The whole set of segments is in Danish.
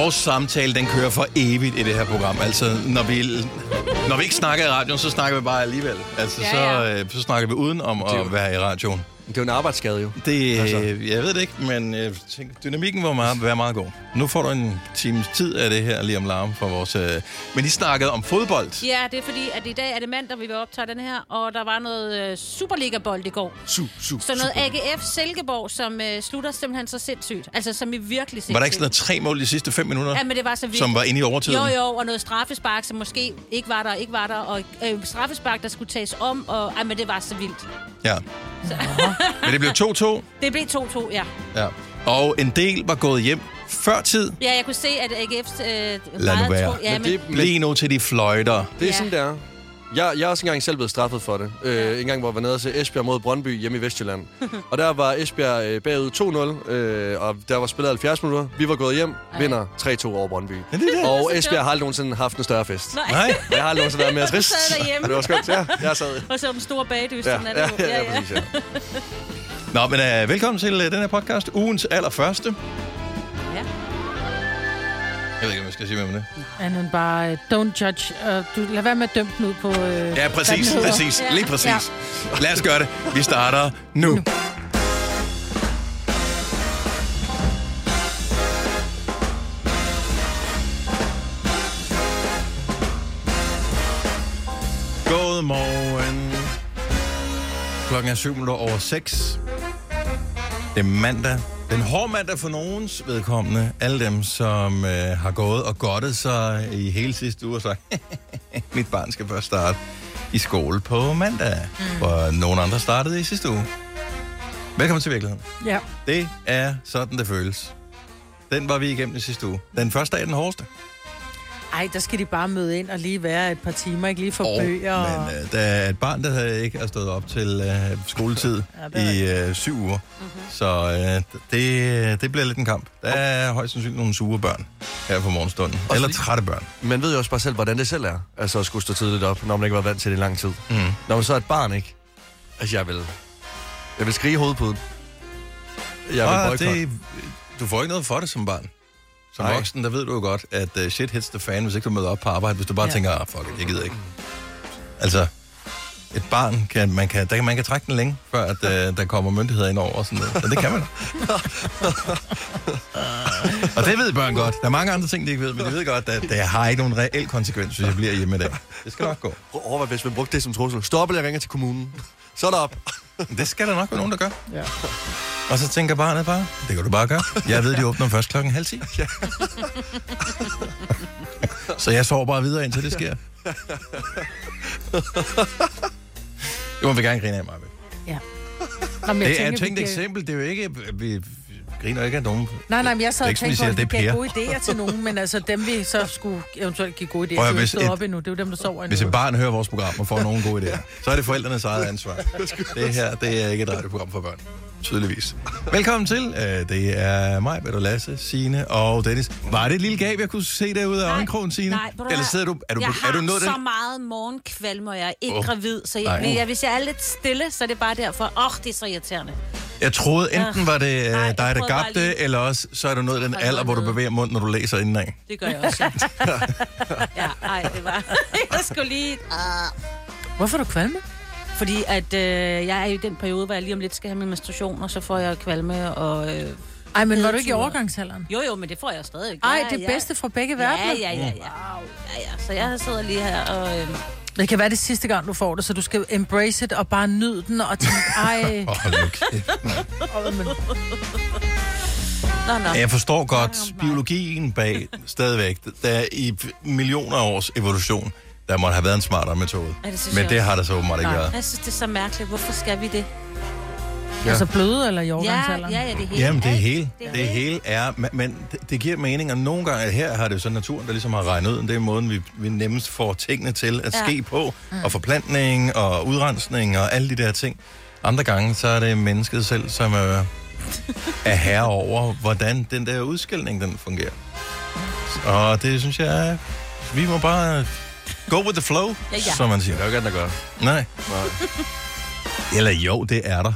vores samtale, den kører for evigt i det her program. Altså, når vi, når vi ikke snakker i radioen, så snakker vi bare alligevel. Altså, Ja, så, ja. øh, så snakker vi uden om at være i radioen. Det er jo en arbejdsskade jo. Det, Altså. altså. jeg ved det ikke, men jeg tænker, dynamikken var meget, være meget god. Nu får du en times tid af det her lige om larm for vores... Øh, men I snakkede om fodbold. Ja, det er fordi, at i dag er det mandag, vi vil optage den her, og der var noget øh, Superliga-bold i går. Su, su, Så noget AGF Silkeborg, som øh, slutter simpelthen så sindssygt. Altså, som i virkelig sindssygt. Var der ikke sådan noget tre mål de sidste fem minutter, Ja, men det var så vildt. som var inde i overtiden? Jo, jo, og noget straffespark, som måske ikke var der, ikke var der, og øh, straffespark, der skulle tages om, og ej, men det var så vildt. Ja. Men det blev 2-2. Det blev 2-2, ja. Ja. Og en del var gået hjem før tid. Ja, jeg kunne se, at AGF's... Øh, Lad nu være. tro- Ja, Men men, det, men Lige nu til de fløjter. det er Ja. sådan, det er. Jeg, jeg er også engang selv blevet straffet for det. Øh, en gang, hvor jeg var nede til Esbjerg mod Brøndby hjemme i Vestjylland. og der var Esbjerg øh, bagud 2-0, øh, og der var spillet 70 minutter. Vi var gået hjem, vinder 3-2 over Brøndby. Ja, det er det. Og Esbjerg har aldrig nogensinde haft en større fest. Nej. Nej. Jeg har aldrig nogensinde været mere trist. Du sad derhjemme. Og det var skønt. Ja, jeg sad. og så den store bagdyst. Ja, sådan er ja, det jo. ja, ja, præcis, ja. Nå, men uh, velkommen til uh, den her podcast. Ugens allerførste. Ja. Jeg ved ikke, om jeg skal sige med det. Andet end bare, uh, don't judge. Uh, du, lad være med at dømme den ud på... Uh, Ja, præcis. Præcis. Ja. Lige præcis. Lad os gøre det. Vi starter nu. nu. God morgen. Klokken er 7 minutter over 6. Det er mandag. Den hårde mandag for nogens vedkommende. Alle dem, som øh, har gået og godtet sig i hele sidste uge og sagt, mit barn skal først starte i skole på mandag, mm. hvor nogen andre startede i sidste uge. Velkommen til virkeligheden. Ja. Det er sådan, det føles. Den var vi igennem i sidste uge. Den første dag er den hårdeste. Ej, der skal de bare møde ind og lige være et par timer, ikke lige få Åh, bøger. og... Men øh, der er et barn, der ikke er stået op til øh, skoletid Ja, i øh, syv uger. Mm-hmm. Så øh, det, det bliver lidt en kamp. Der er højst sandsynligt nogle sure børn her på morgenstunden. Og Eller fordi- trætte børn. Man ved jo også bare selv, hvordan det selv er. Altså at skulle stå tidligt op, når man ikke var vant til det i lang tid. Mm. Når man så er et barn, ikke? Altså, jeg vil... Jeg vil skrige i hovedet på den. Jeg vil Og boykotte. det, du får ikke noget for det som barn. Som Nej. voksen, der ved du jo godt, at uh, shit hits the fan, hvis ikke du møder op på arbejde, hvis du bare ja. Tænker, ah, fuck it, jeg gider ikke. Altså, et barn, kan, man, kan, der, kan- man kan trække den længe, før at, uh, der kommer myndigheder ind over og sådan noget. Og det kan man. og det ved børn godt. Der er mange andre ting, de ikke ved, men de ved godt, at det har ikke nogen reel konsekvens, hvis jeg bliver hjemme i dag. Det skal nok gå. Prøv at overveje, hvis man brugte det som trussel. Stop, eller jeg ringer til kommunen. Så er der op. Det skal der nok være nogen, der gør. Ja. Og så tænker barnet bare, det kan du bare gøre. Jeg ved, de åbner først klokken halv ti. så jeg sover bare videre, indtil det sker. Det må vi gerne grine af mig. ja. Nå, men jeg Det er tænker, et vi tænkt giver- eksempel. Det er jo ikke... Vi griner ikke af nogen. Nej, nej, men jeg sad Det er og tænkte på, at vi det gav gode idéer til nogen, men altså dem, vi så skulle eventuelt give gode idéer Prøv til, hvis et- op endnu. Det er jo dem, der sover endnu. Hvis et barn hører vores program og får nogle gode idéer, så er det forældrenes eget ansvar. Det her, det er ikke et radioprogram for børn. Tydeligvis. Velkommen til. Øh, Det er mig, Peter Lasse, Signe og Dennis. Var det et lille gab, jeg kunne se derude af øjenkrogen, Signe? Nej, du Eller sidder du... Er du, jeg er du har nået så den? meget morgenkvalme, og jeg er ikke oh. gravid. Så nej. jeg, jeg, hvis jeg er lidt stille, så er det bare derfor. Åh, oh, det er så irriterende. Jeg troede, enten var det øh, Nej, jeg dig, der bare gabte, lige- eller også så er du nået den alder, hvor du bevæger munden, når du læser indenad. Det gør jeg også, ja. ja, ej, det var... jeg skulle lige... Uh, Hvorfor er du kvalme? fordi at øh, jeg er i den periode, hvor jeg lige om lidt skal have min menstruation, og så får jeg kvalme og... Øh, Ej, men var du ikke i overgangsalderen? jo, jo, men det får jeg stadig. Ej, Ja, det ja. bedste fra begge Ja, verdener. ja, ja, ja. ja, ja. Så jeg sidder lige her og... Øh, Det kan være det sidste gang, du får det, så du skal embrace it og bare nyde den og tænke, ej, Åh, men, nå, nå. Jeg forstår godt biologien bag stadigvæk. Der er i millioner af års evolution, der må have været en smartere metode. Ja, det Men det har der så åbenbart ikke været. Jeg synes, det er så mærkeligt. Hvorfor skal vi det? Ja. altså bløde eller i Ja, overgangsalderen? ja, ja, det hele. Jamen, det er hele. Det er Det hele er... Men, men det, det giver mening, og nogle gange her har det jo så naturen, der ligesom har regnet ud. Det er måden, vi, vi nemmest får tingene til at Ja. ske på. Og forplantning og udrensning og alle de der ting. Andre gange, så er det mennesket selv, som er, er herre over, hvordan den der udskilning, den fungerer. Og det synes jeg, er- vi må bare go with the flow, Ja, ja. som man siger. Det er jo ikke andet at gøre. Nej. Nej. Eller jo, det er der.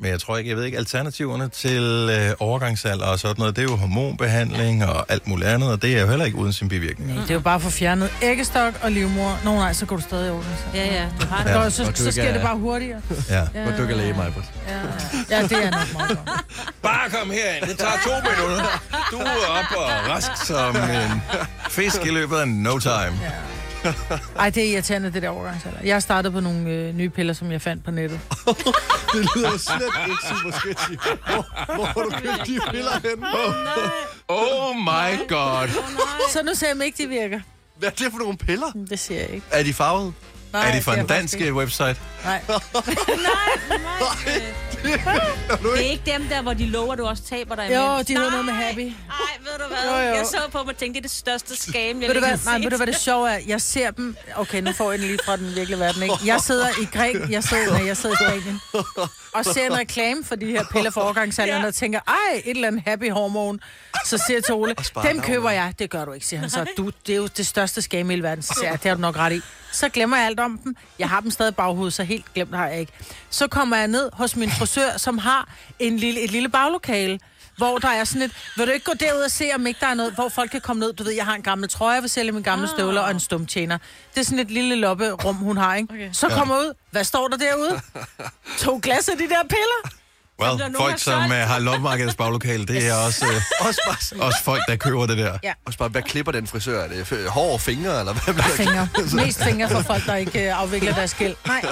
Men jeg tror ikke, jeg ved ikke, alternativerne til øh, overgangsalder og sådan noget, det er jo hormonbehandling og alt muligt andet, og det er jo heller ikke uden sin bivirkning. Nej, det er jo bare at få fjernet æggestok og livmor. Nå nej, så går du stadig over det. Ja, ja, du har det. Ja. Ja. Så, så ikke sker er- det bare hurtigere. Ja. Hvor du kan læge mig. Ja, ja. ja det er nok meget godt. Bare kom herind, det tager to minutter. Du er op og rask som en fisk i løbet af no time. Ej, det er irriterende, det der overgangsalder. Jeg startede på nogle øh, nye piller, som jeg fandt på nettet. Det lyder slet ikke super sketchy. Hvor, hvor har du købt de piller hen? Oh my god. Så nu ser jeg ikke, de virker. Hvad er det for nogle piller? Det siger jeg ikke. Er de farvede? Nej, Er det fra en dansk ikke. website? Nej. Det er ikke dem der, hvor de lover, at du også taber dig Jo, imens. de hedder noget med happy. Nej, ved du hvad? Jo, jo. Jeg så på dem og tænkte, det er det største scam, jeg Ved du, hvad, nej, ved du, hvad det sjove er? Jeg ser dem... Okay, nu får jeg den lige fra den virkelige verden, ikke? Jeg sidder i Græk, jeg sidder, nej, jeg sidder i Spanien, og ser en reklame for de her piller for overgangsalderen, Ja. og tænker, ej, et eller andet happy hormon. Så siger jeg til Ole, dem køber jeg. Det gør du ikke, siger han så. Du, det er jo det største scam i hele verden. Så siger jeg, det har du nok ret i. Så glemmer jeg alt om dem. Jeg har dem stadig i baghovedet, så helt glemt har jeg ikke. Så kommer jeg ned hos min frisør, som har en lille, et lille baglokale, hvor der er sådan et, vil du ikke gå derud og se, om ikke der er noget, hvor folk kan komme ned? Du ved, jeg har en gammel trøje, jeg vil sælge mine gamle støvler og en stumtjener. Det er sådan et lille lopperum, hun har, ikke? Okay. Så kommer jeg ud. Hvad står der derude? To glas af de der piller. Well, nogen folk, som uh, har loppemarkedets baglokale, det er også, uh, Også bare, også folk, der køber det der. Ja. også bare, hvad klipper den frisør? Er det hår og fingre, eller hvad? Fingre. Mest fingre for folk, der ikke øh, afvikler deres gæld. Nej.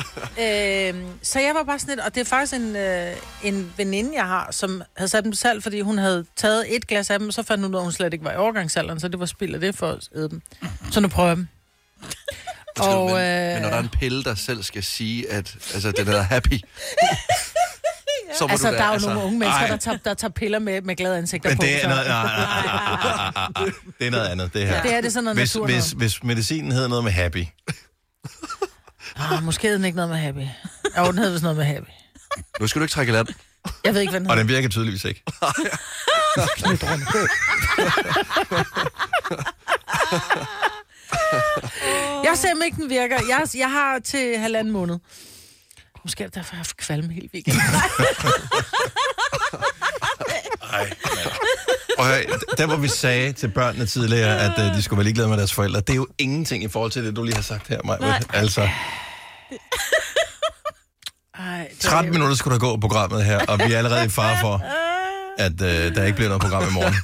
Øhm, så jeg var bare sådan lidt, og det er faktisk en, øh, en veninde, jeg har, som havde sat dem på salg, fordi hun havde taget et glas af dem, og så fandt hun ud af, at hun slet ikke var i overgangsalderen, så det var spild af det for at æde dem. Så nu prøver jeg dem. Og, men, øh, men når der er en pille, der selv skal sige, at altså, den hedder happy, så må altså, du der er jo altså, nogle unge mennesker, ej. der tager, der tager piller med, med glade ansigter Men på. det er noget, nej, nej, nej, nej, nej. det er noget andet, det her. Det er det sådan noget Hvis, natur hvis, hvis medicinen hedder noget med happy, Ah, måske hed den ikke noget med happy. Jo, den hed vist noget med happy. Nu skal du ikke trække land. Jeg ved ikke, hvad den og den virker tydeligvis ikke. Jeg ser ikke, den virker. Jeg, jeg har til halvanden måned. Måske er det derfor, jeg har haft kvalme hele weekenden. Ej, og der hvor vi sagde til børnene tidligere, at uh, de skulle være ligeglade med deres forældre, det er jo ingenting i forhold til det, du lige har sagt her, Maja. Altså, Ej, det 13 minutter skulle der gå i programmet her, og vi er allerede i fare for, at uh, der ikke bliver noget program i morgen.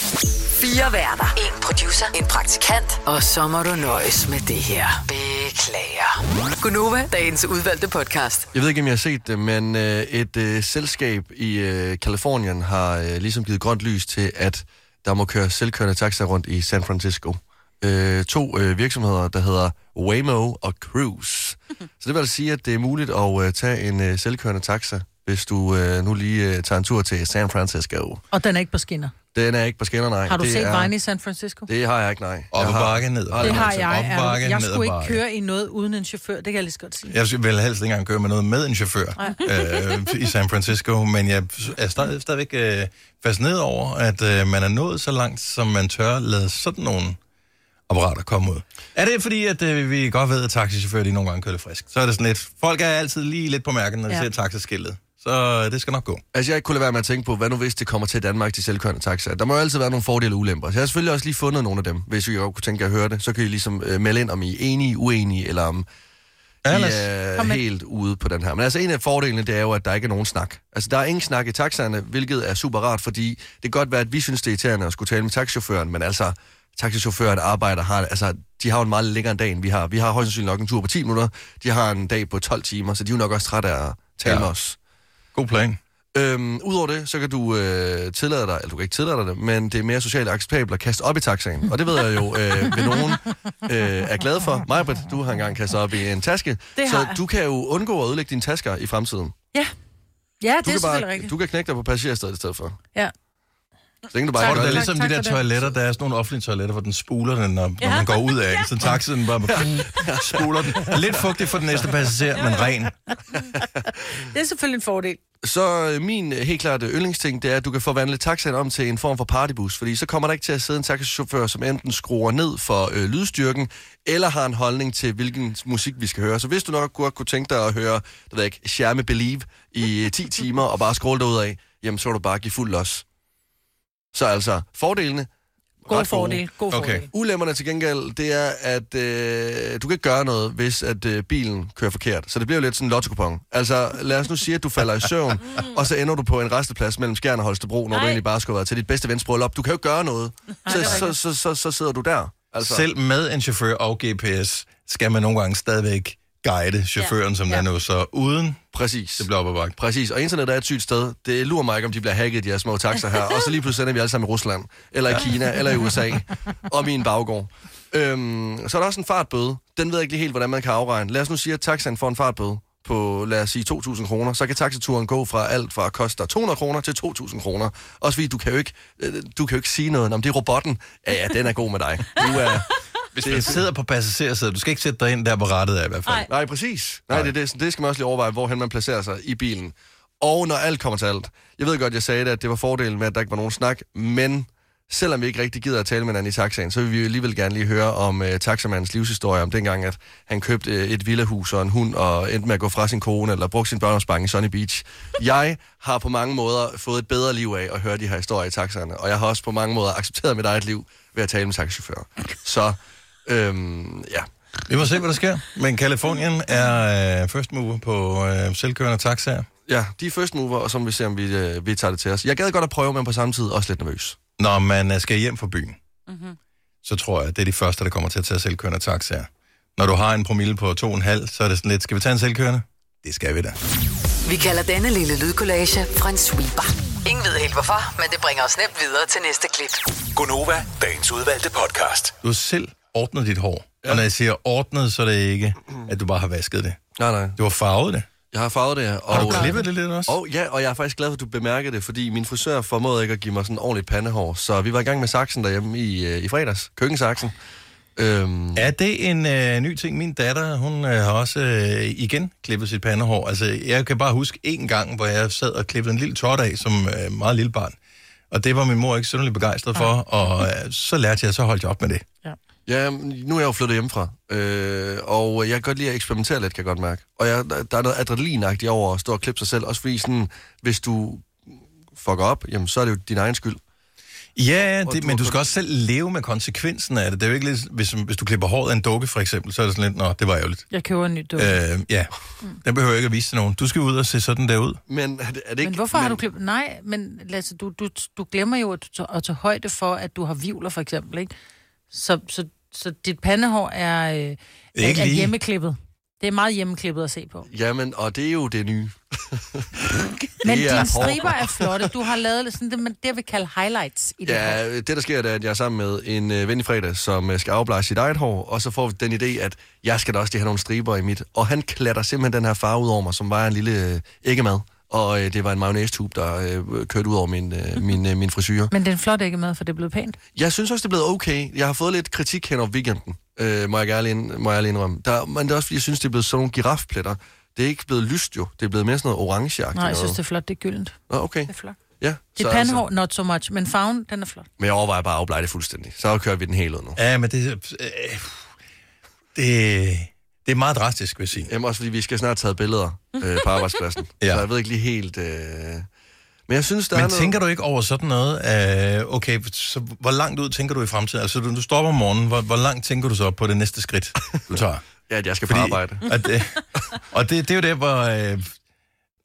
Fire værter. En producer. En praktikant. Og så må du nøjes med det her. Beklager. Gunova, dagens udvalgte podcast. Jeg ved ikke, om jeg har set det, men øh, et øh, selskab i øh, Kalifornien har øh, ligesom givet grønt lys til, at der må køre selvkørende taxa rundt i San Francisco. Øh, to øh, virksomheder, der hedder Waymo og Cruise. Så det vil altså sige, at det er muligt at øh, tage en øh, selvkørende taxa, hvis du øh, nu lige øh, tager en tur til San Francisco. Og den er ikke på skinner. Den er ikke på skinner, nej. Har du det set er, vejen i San Francisco? Det har jeg ikke, nej. Op ad bakke, ned ad Det har jeg. Op Er bakke, Jeg skulle ikke køre i noget uden en chauffør. Det kan jeg lige så godt sige. Jeg vil helst ikke engang køre med noget med en chauffør øh, i San Francisco, men jeg er stadig, stadigvæk øh, fascineret over, at øh, man er nået så langt, som man tør lade sådan nogle apparater komme ud. Er det fordi, at øh, vi godt ved, at taxichauffører de nogle gange kører lidt frisk? Så er det sådan lidt, folk er altid lige lidt på mærken, når de Ja. ser taxaskiltet. Så øh, det skal nok gå. Altså, jeg ikke kunne lade være med at tænke på, hvad nu hvis det kommer til Danmark til selvkørende taxaer. Der må jo altid være nogle fordele og ulemper. Så jeg har selvfølgelig også lige fundet nogle af dem. Hvis I godt kunne tænke at høre det, så kan I ligesom øh, melde ind, om I er enige, uenige, eller om Ja, I er helt ude på den her. Men altså, en af fordelene, det er jo, at der ikke er nogen snak. Altså, der er ingen snak i taxaerne, hvilket er super rart, fordi det kan godt være, at vi synes, det er irriterende at skulle tale med taxichaufføren, men altså, taxichaufføren arbejder, har, altså, de har jo en meget længere dag, end vi har. Vi har højst sandsynligt nok en tur på 10 minutter. De har en dag på 12 timer, så de er jo nok også trætte af at tale Ja. med os. God plan. Øhm, Udover det, så kan du øh, tillade dig, eller du kan ikke tillade dig det, men det er mere socialt acceptabelt at kaste op i taxaen. Og det ved jeg jo, øh, ved nogen øh, er glad for. Majbrit, du har engang kastet op i en taske, Det så du kan jo undgå at ødelægge dine tasker i fremtiden. Ja. Ja, Du det er kan, selvfølgelig bare, rigtigt. du kan knække dig på passagerstedet i stedet for. Ja. Så længe du bare gør det er det. ligesom Tak de der toiletter, der er sådan nogle offentlige toiletter, hvor den spuler den, når, når man går ud af, ikke? så taxen bare spuler den. Lidt fugtig for den næste passager, men ren. Det er selvfølgelig en fordel. Så øh, min øh, helt klart øh, yndlingsting, det er, at du kan forvandle taxaen om til en form for partybus, fordi så kommer der ikke til at sidde en taxichauffør, som enten skruer ned for øh, lydstyrken, eller har en holdning til, hvilken musik vi skal høre. Så hvis du nok godt kunne tænke dig at høre, det ved jeg ikke, Charme Believe i øh, 10 timer, og bare scrolle derud af, jamen så vil du bare give fuld los. Så altså, fordelene, God ret gode. fordel. God Okay. fordel. Ulemmerne til gengæld, det er, at øh, du kan ikke gøre noget, hvis at øh, bilen kører forkert. Så det bliver jo lidt sådan en lotto Altså, lad os nu sige, at du falder i søvn, og så ender du på en resteplads mellem Skjern og Holstebro, når du Ej. egentlig bare skulle været til dit bedste vens bryllup. Du kan jo ikke gøre noget. Så, så, så, så, så sidder du der. Altså, Selv med en chauffør og GPS skal man nogle gange stadigvæk guide chaufføren, ja. som ja. Er nu, så uden Præcis. det bliver op ad bakke. Præcis, og internet er et sygt sted. Det lurer mig ikke, om de bliver hacket, de her små taxer her. Og så lige pludselig ender vi alle sammen i Rusland, eller i Kina, eller i USA, og i en baggård. Øhm, så er der også en fartbøde. Den ved jeg ikke lige helt, hvordan man kan afregne. Lad os nu sige, at taxaen får en fartbøde på, lad os sige, 2.000 kroner. Så kan taxaturen gå fra alt fra at koste dig 200 kroner til 2.000 kroner. Også fordi du kan jo ikke, øh, du kan jo ikke sige noget. Om det er robotten. Ja, ja, den er god med dig. Du er, Hvis man sidder på passagersædet, du skal ikke sætte dig ind der på rettet af i hvert fald. Nej. Nej, præcis. Nej, det, er det, det skal man også lige overveje, hvorhen man placerer sig i bilen. Og når alt kommer til alt. Jeg ved godt, jeg sagde det, at det var fordelen med, at der ikke var nogen snak, men selvom vi ikke rigtig gider at tale med hinanden i taxaen, så vil vi jo alligevel gerne lige høre om uh, taxamandens livshistorie, om dengang, at han købte uh, et villahus og en hund, og endte med at gå fra sin kone, eller brugte sin børneopsparing i Sunny Beach. Jeg har på mange måder fået et bedre liv af at høre de her historier i taxaerne, og jeg har også på mange måder accepteret mit eget liv ved at tale med taxichauffører. Så, øhm, ja, Vi må se, hvad der sker. Men Kalifornien er øh, first mover på øh, selvkørende taxaer. Ja, de er first mover, og så må vi se, om vi, øh, vi tager det til os. Jeg gad godt at prøve, men på samme tid også lidt nervøs. Når man øh, skal hjem fra byen, mm-hmm. så tror jeg, at det er de første, der kommer til at tage selvkørende taxaer. Når du har en promille på 2,5, så er det sådan lidt, skal vi tage en selvkørende? Det skal vi da. Vi kalder denne lille lydkollage en sweeper. Ingen ved helt hvorfor, men det bringer os nemt videre til næste klip. Gunova, dagens udvalgte podcast. Du selv ordnet dit hår. Ja. Og når jeg siger ordnet, så er det ikke, at du bare har vasket det. Nej, nej. Du har farvet det. Jeg har farvet det her. Og, Har du klippet det lidt også? Og, ja, og jeg er faktisk glad for, at du bemærkede det, fordi min frisør formåede ikke at give mig sådan en ordentligt pandehår. Så vi var i gang med saksen derhjemme i, øh, i fredags. Køkkensaksen. Øhm, Er det en øh, ny ting? Min datter, hun øh, har også øh, igen klippet sit pandehår. Altså, jeg kan bare huske en gang, hvor jeg sad og klippede en lille tot af som øh, meget lille barn. Og det var min mor ikke synderligt begejstret for, og øh, så lærte jeg, så holdt jeg op med det. ja, nu er jeg jo flyttet hjemmefra, øh, og jeg kan godt lide at eksperimentere lidt, kan jeg godt mærke. Og jeg, der er noget adrenalinagtigt over at stå og klippe sig selv, også fordi sådan, hvis du fucker op, jamen, så er det jo din egen skyld. Ja, det, du men du skal også selv leve med konsekvensen af det. Det er jo ikke lidt, hvis, hvis du klipper håret af en dukke, for eksempel, så er det sådan lidt, nå, det var ærgerligt. Jeg køber en ny dukke. Øh, ja, den behøver jeg ikke at vise til nogen. Du skal ud og se sådan der ud. Men er det, er det ikke... Men hvorfor har du klippet? Nej, men Lasse, du, du, du glemmer jo at, at tage højde for, at du har vivler, for eksempel, ikke? Så, så, så dit pandehår er, øh, er, ikke er lige. hjemmeklippet. Det er meget hjemmeklippet at se på. Jamen, og det er jo det nye. Men Det er dine striber er flotte. Du har lavet sådan det, man det, vil kalde highlights i det hår. Ja, det der sker, det er, at jeg er sammen med en øh, ven i fredag, som øh, skal afblege sit eget hår, og så får vi den idé, at jeg skal da også lige have nogle striber i mit. Og han klatter simpelthen den her farve ud over mig, som var en lille øh, æggemad. Og øh, det var en mayonnaise-tube, der øh, kørte ud over min, øh, min, øh, min frisyr. Men den er flot ikke med, for det er blevet pænt. Jeg synes også, det er blevet okay. Jeg har fået lidt kritik hen over weekenden, øh, må, jeg gerne, ind- må jeg indrømme. Der, men det er også, fordi jeg synes, det er blevet sådan nogle girafpletter. Det er ikke blevet lyst jo. Det er blevet mere sådan noget orange Nej, jeg synes, det er flot. Det er gyldent. Nå, okay. Det er flot. Ja, Dit pandehår, not so much. Men farven, den er flot. Men jeg overvejer bare at afblege det fuldstændig. Så kører vi den helt ud nu. Ja, men det, øh, det, det er meget drastisk, vil jeg sige. Jamen også fordi vi skal snart tage billeder øh, på arbejdspladsen. Ja. Så jeg ved ikke lige helt... Øh... Men jeg synes, der er Men noget... tænker du ikke over sådan noget? Øh, okay, så hvor langt ud tænker du i fremtiden? Altså, du, du stopper om morgenen. Hvor, hvor langt tænker du så på det næste skridt, du tager? Ja, at jeg skal på arbejde. At det, og det, det er jo det, hvor... Øh,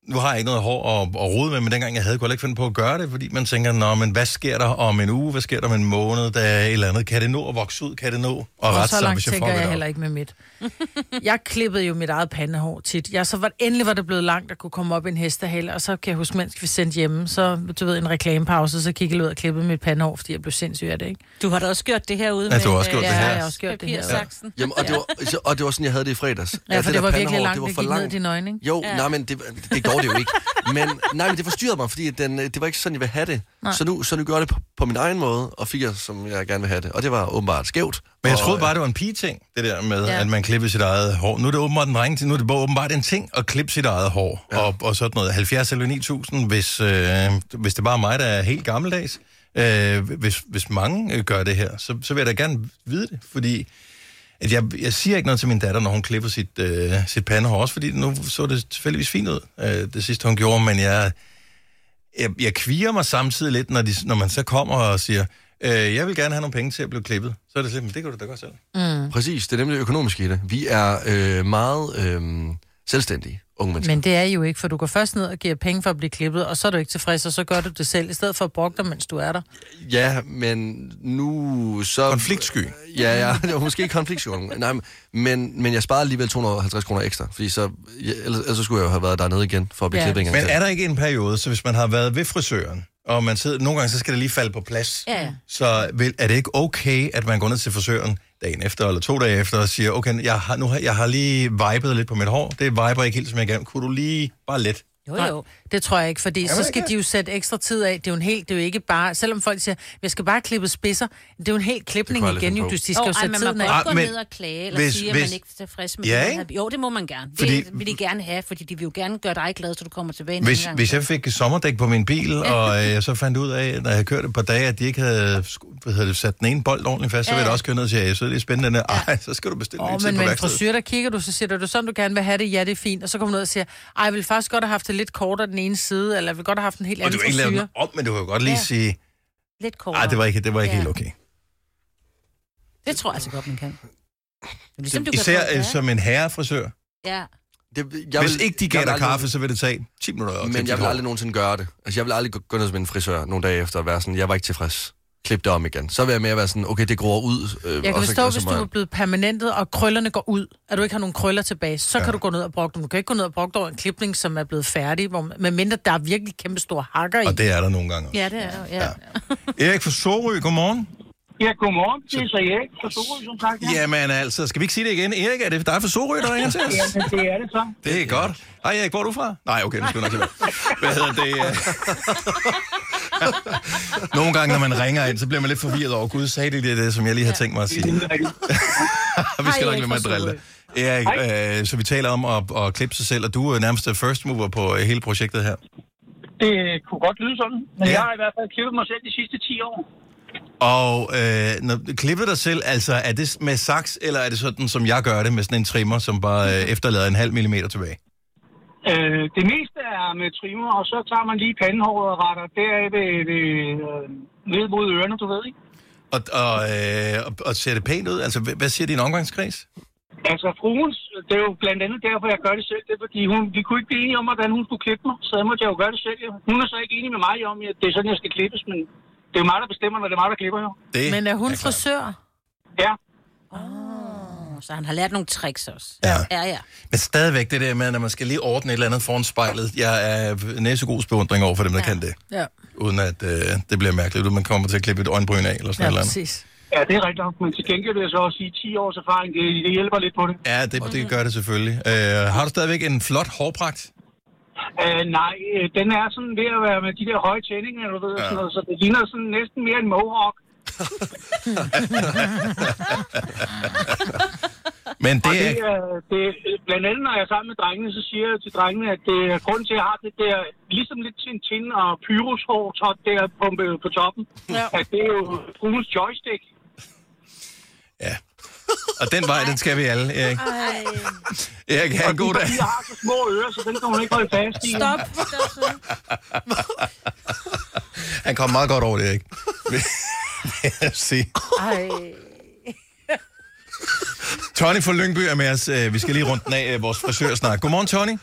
nu har jeg ikke noget hår at, at rode med, men dengang jeg havde, kunne jeg ikke finde på at gøre det, fordi man tænker, Nå, men hvad sker der om en uge? Hvad sker der om en måned? Der er et eller andet. Kan det nå at vokse ud? Kan det nå at Og rette så sig, langt hvis jeg tænker får jeg det heller op? ikke med mit. Jeg klippede jo mit eget pandehår tit. Jeg, så var, endelig var det blevet langt at kunne komme op i en hestehale, og så kan jeg huske, mens vi sendte hjemme, så du ved, en reklamepause, så kiggede jeg ud og klippede mit pandehår, fordi jeg blev sindssyg af det, ikke? Du har da også gjort det herude Ja, du har også gjort øh, det her. Ja, jeg har også gjort det her. papirsaksen. Jamen, og, det var, og det var sådan, jeg havde det i fredags. Ja, for det det var virkelig pandehår, langt, det var det for gik ned i langt. dine øjne, ikke? Jo, Ja. ja. nej, men det, det går det jo ikke. Men, nej, men det forstyrrede mig, fordi den, øh, det var ikke sådan, jeg ville have det. Så nu, så nu gør jeg det på, på min egen måde, og fik jeg, som jeg gerne vil have det. Og det var åbenbart skævt. Men jeg troede bare, det var en pige-ting, det der med, ja. Ja. at man klipper sit eget hår. Nu er det åbenbart en dreng Nu er det bare åbenbart en ting at klippe sit eget hår. Ja. Og, og sådan noget. 70 eller 9000, hvis, øh, hvis det bare er mig, der er helt gammeldags. Øh, hvis, hvis mange øh, gør det her, så, så vil jeg da gerne vide det. Fordi at jeg, jeg siger ikke noget til min datter, når hun klipper sit, øh, sit pandehår. Også fordi nu så det tilfældigvis fint ud, øh, det sidste hun gjorde. Men jeg, jeg, jeg kviger mig samtidig lidt, når, de, når man så kommer og siger, øh, jeg vil gerne have nogle penge til at blive klippet. Så er det "Men det kan du da godt selv. Præcis, det er nemlig det økonomiske i det. Vi er øh, meget øh, selvstændige unge mennesker. Men det er I jo ikke, for du går først ned og giver penge for at blive klippet, og så er du ikke tilfreds, og så gør du det selv, i stedet for at brokke dig, mens du er der. Ja, men nu så... Konfliktsky. Ja, ja, måske ikke konfliktsky. Nej, men, men jeg sparede alligevel 250 kroner ekstra, fordi så, ja, ellers, ellers så skulle jeg jo have været dernede igen for at blive Ja. klippet Men til. er der ikke en periode, så hvis man har været ved frisøren, og man sidder, nogle gange så skal det lige falde på plads, ja. så vil, er det ikke okay, at man går ned til frisøren dagen efter, eller to dage efter, og siger, okay, jeg har, nu har, jeg har lige vibet lidt på mit hår, det viber ikke helt, som jeg gerne. Kunne du lige bare lidt? Jo, jo. Det tror jeg ikke, fordi så det skal ikke? de jo sætte ekstra tid af. Det er jo en helt, det er jo ikke bare, selvom folk siger, jeg skal bare klippe spidser, det er jo en helt klipning Det igen, jo, finde de skal Jo, jo ej, sætte man må tiden af. Ah, gå men ned og klage, eller hvis- sige, at hvis- man ikke er tilfreds med Ja, det. man har- Jo, det må man gerne. Fordi- Det vil de gerne have, fordi de vil jo gerne gøre dig glad, så du kommer tilbage en Hvis, gang. hvis jeg fik sommerdæk på min bil, og øh, jeg så fandt ud af, når jeg havde kørt et par dage, at de ikke havde hvad hedder det, sat den ene bold ordentligt fast, så ville jeg Ja. også køre ned og sige, jeg synes, det er spændende. Ej, så skal du bestille Åh, en oh, tid men på en frisør, der kigger du, så siger du, er det sådan, du gerne vil have det? Ja, det er fint. Og så kommer du ned og siger, ej, jeg vil faktisk godt have haft det lidt kortere den ene side, eller jeg vil godt have haft en helt Og anden du vil ikke lave den om, men du kan jo godt lige Ja. sige, Lidt kortere. ej, det var ikke, det var ikke Ja. helt okay. Det tror jeg altså godt, man kan. Det Ligesom, du kan Især få- øh, ja. som en herrefrisør. Ja. Det, jeg Hvis vil- ikke de gav dig aldrig- kaffe, så vil det tage 10 minutter. Men jeg vil aldrig nogensinde gøre det. Altså, jeg vil aldrig gå, gå ned som en frisør nogle dage efter og være sådan, jeg var ikke tilfreds. Klip det om igen. Så vil jeg mere være sådan, okay, det gror ud. Øh, Jeg kan forstå, hvis du er blevet permanentet, og krøllerne går ud, at du ikke har nogen krøller tilbage, så ja. kan du gå ned og brokke dem. Du kan ikke gå ned og brokke over en klipning, som er blevet færdig, hvor, medmindre der er virkelig kæmpe store hakker i. Og det er der nogle gange. Ja, det er ja. ja. Erik fra Sorø, godmorgen. Ja, godmorgen. Det er så Erik fra Sorø, som sagt. Ja. Jamen altså, skal vi ikke sige det igen? Erik, er det dig fra Sorø, der ringer til os? Jamen, det er det så. Det er godt. Hej Erik, hvor er du fra? Nej, okay, nu skal jeg nok. Hvad hedder det? Nogle gange, når man ringer ind, så bliver man lidt forvirret over, gud, sagde de det, det som jeg lige har tænkt mig at sige. Det vi skal nok med at drille. Erik, øh, så vi taler om at, at klippe sig selv, og du er nærmest first mover på øh, hele projektet her. Det kunne godt lyde sådan. Men ja. jeg har i hvert fald klippet mig selv de sidste 10 år. Og øh, når du klipper dig selv, altså er det med saks, eller er det sådan, som jeg gør det, med sådan en trimmer, som bare øh, efterlader en halv millimeter tilbage? Øh, det meste er med trimmer, og så tager man lige pandehåret og retter deraf ved, ved, øh, ned mod ørerne, du ved, ikke? Og, og, øh, og, og ser det pænt ud? Altså, hvad, siger din omgangskreds? Altså, fruens, det er jo blandt andet derfor, jeg gør det selv. Det er, fordi hun, vi kunne ikke blive enige om, hvordan hun skulle klippe mig, så jeg måtte jeg jo gøre det selv. Jo. Hun er så ikke enig med mig om, at det er sådan, jeg skal klippes, men det er jo mig, der bestemmer, når det er mig, der klipper, jo. Det Men er hun klart. frisør? Ja, Så han har lært nogle tricks også. Ja. Ja, ja. Men stadigvæk det der med, at man skal lige ordne et eller andet foran spejlet. Jeg er næsegod beundring over for dem, der ja. kan det. Ja, Uden at øh, det bliver mærkeligt. Man kommer til at klippe et øjenbryn af, eller sådan ja noget. andet. præcis. ja det er rigtigt nok. Men til gengæld vil jeg så også sige, 10 års erfaring, det, det hjælper lidt på det. Ja, det, det gør det selvfølgelig. Øh, har du stadigvæk en flot hårpragt? Uh, nej, øh, den er sådan ved at være med de der høje tændinger, du ved, ja. sådan noget, så det ligner sådan næsten mere en mohawk. Men det det, er... er, det er, blandt andet, når jeg er sammen med drengene, så siger jeg til drengene, at det er grund til, at jeg har det der, ligesom lidt Tintin og Pyrus hår top der pumpet på toppen, Ja. at det er jo fruens joystick. Ja. Og den vej, den skal vi alle, Erik. Erik, have en god dag. Fordi jeg har så små ører, så den kan man ikke holde fast i. Stop. Stop. så. Han kom meget godt over det, Erik. Vil jeg sige. Ej. Tony fra Lyngby er med os. Øh, Vi skal lige rundt den af øh, vores frisørsnak. Godmorgen, Tony.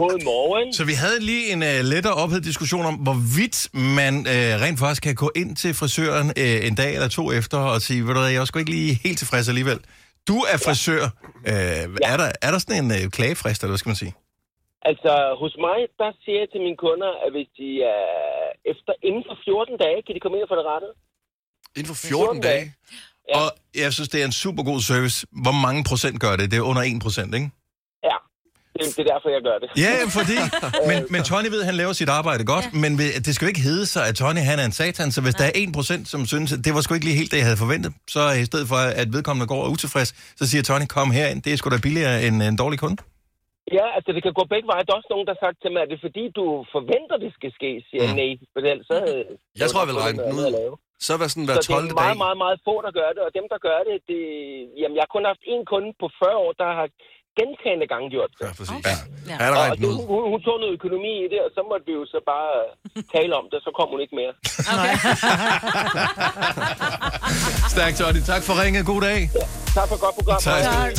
Godmorgen. Så vi havde lige en uh, lettere ophedet diskussion om, hvorvidt man uh, rent faktisk kan gå ind til frisøren uh, en dag eller to efter og sige, ved du hvad, jeg er sgu ikke lige helt tilfreds alligevel. Du er frisør. Uh, er, der, er der sådan en uh, klagefrist, eller hvad skal man sige? Altså, hos mig, der siger jeg til mine kunder, at hvis de er efter inden for 14 dage, kan de komme ind og få det rettet. Inden for 14 dage. Ja. Og jeg synes, det er en super god service. Hvor mange procent gør det? Det er under 1 procent, ikke? Ja. Det, er derfor, jeg gør det. Ja, ja, fordi... Men, men Tony ved, at han laver sit arbejde godt, ja. men det skal jo ikke hedde sig, at Tony han er en satan, så hvis der er 1%, som synes, at det var sgu ikke lige helt det, jeg havde forventet, så i stedet for, at vedkommende går og er utilfreds, så siger Tony, kom herind, det er sgu da billigere end en dårlig kunde. Ja, altså det kan gå begge veje. Der er også nogen, der har sagt til mig, at det er fordi, du forventer, det skal ske, siger jeg nej. For ellers så... Jeg tror, jeg vil regne den ud. Så var sådan hver Så det 12. er dag. meget, meget, meget få, der gør det. Og dem, der gør det, det... Jamen, jeg har kun haft én kunde på 40 år, der har gentagende gange gjort det. Ja, præcis. Ja. Ja. Han har Og det, ud. hun, hun tog noget økonomi i det, og så måtte vi jo så bare tale om det, så kom hun ikke mere. Stærkt, Tony. Tak for ringet. God dag. Tak for godt program. Tak. Hej.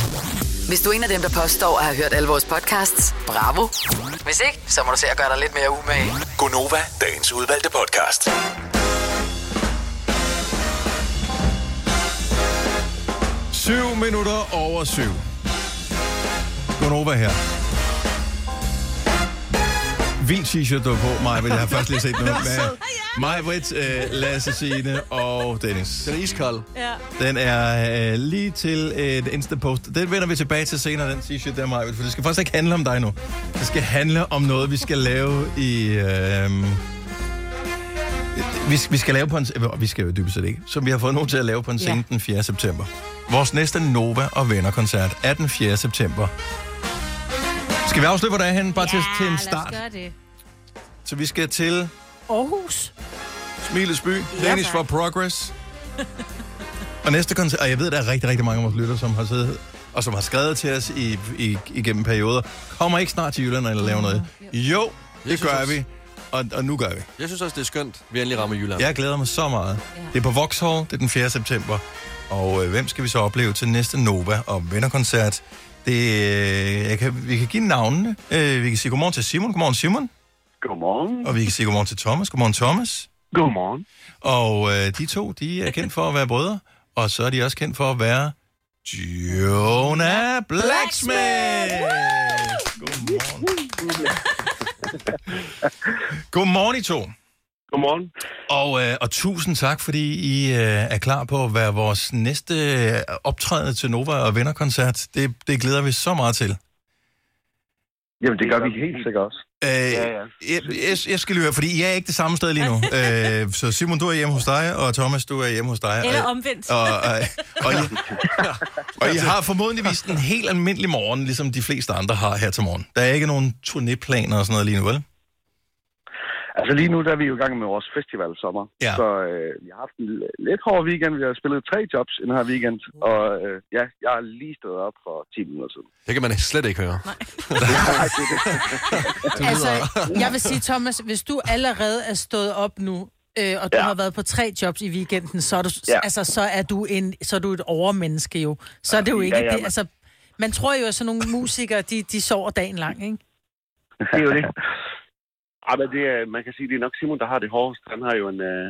Hvis du er en af dem, der påstår at have hørt alle vores podcasts, bravo. Hvis ikke, så må du se at gøre dig lidt mere umage. Gonova, dagens udvalgte podcast. Syv minutter over syv. Gunova her. Hvid t-shirt, du er på, Maja, jeg har først lige set noget med mig, Britt, øh, Lasse Signe og Dennis. Den er iskold. Ja. Den er øh, lige til et Insta-post. Den vender vi tilbage til senere, den t-shirt der, Maja, for det skal faktisk ikke handle om dig nu. Det skal handle om noget, vi skal lave i... Øh, vi, vi skal lave på en... øh, Vi skal jo dybest set ikke. Som vi har fået nogen til at lave på en scene den 4. september. Vores næste Nova og Venner-koncert er den 4. september. Skal vi afslutte, hvor der er henne? Bare til, til en start. lad os gøre det. Så vi skal til Aarhus. Smilesby. Ja, Danish for Progress. og næste koncert, og jeg ved, der er rigtig, rigtig mange af vores lytter, som har siddet og som har skrevet til os i, i, igennem perioder. Kommer ikke snart til Jylland eller laver noget? Jo, det gør vi. Og, og nu gør vi. Jeg synes også, det er skønt, vi endelig rammer Jylland. Jeg glæder mig så meget. Det er på Vauxhall, det er den 4. september. Og øh, hvem skal vi så opleve til næste Nova og vennerkoncert? Det, øh, jeg kan, vi kan give navnene. Øh, vi kan sige godmorgen til Simon. Godmorgen Simon. Godmorgen. Og vi kan sige godmorgen til Thomas. Godmorgen Thomas. Godmorgen. Og øh, de to, de er kendt for at være brødre. Og så er de også kendt for at være Jonah Blacksmith. Godmorgen. Godmorgen, I to. Godmorgen. Og, øh, og tusind tak, fordi I øh, er klar på at være vores næste øh, optrædende til Nova og Vennerkoncert. Det, det glæder vi så meget til. Jamen, det gør vi helt sikkert også. Øh, ja. jeg, jeg, jeg skal lige høre, fordi I er ikke det samme sted lige nu. øh, så Simon, du er hjemme hos dig, og Thomas, du er hjemme hos dig. Eller og, omvendt. og, og, og, I, og I har formodentligvis en helt almindelig morgen, ligesom de fleste andre har her til morgen. Der er ikke nogen turnéplaner og sådan noget lige nu, vel? Altså lige nu der er vi jo i gang med vores festival sommer. Ja. Så øh, vi har haft en lidt hård weekend. Vi har spillet tre jobs i den her weekend. Og øh, ja, jeg er lige stået op for 10 minutter siden. Det kan man slet ikke høre. Altså, jeg vil sige, Thomas, hvis du allerede er stået op nu, øh, og du Ja. har været på tre jobs i weekenden, så er du, Ja. altså, så er du, en, så er du et overmenneske jo. Så er det jo ikke Ja, ja, det. Altså, man tror jo, at sådan nogle musikere, de, de sover dagen lang, ikke? Det er jo det. Ja, men det er, man kan sige, det er nok Simon, der har det hårdest. Han har jo en... Øh,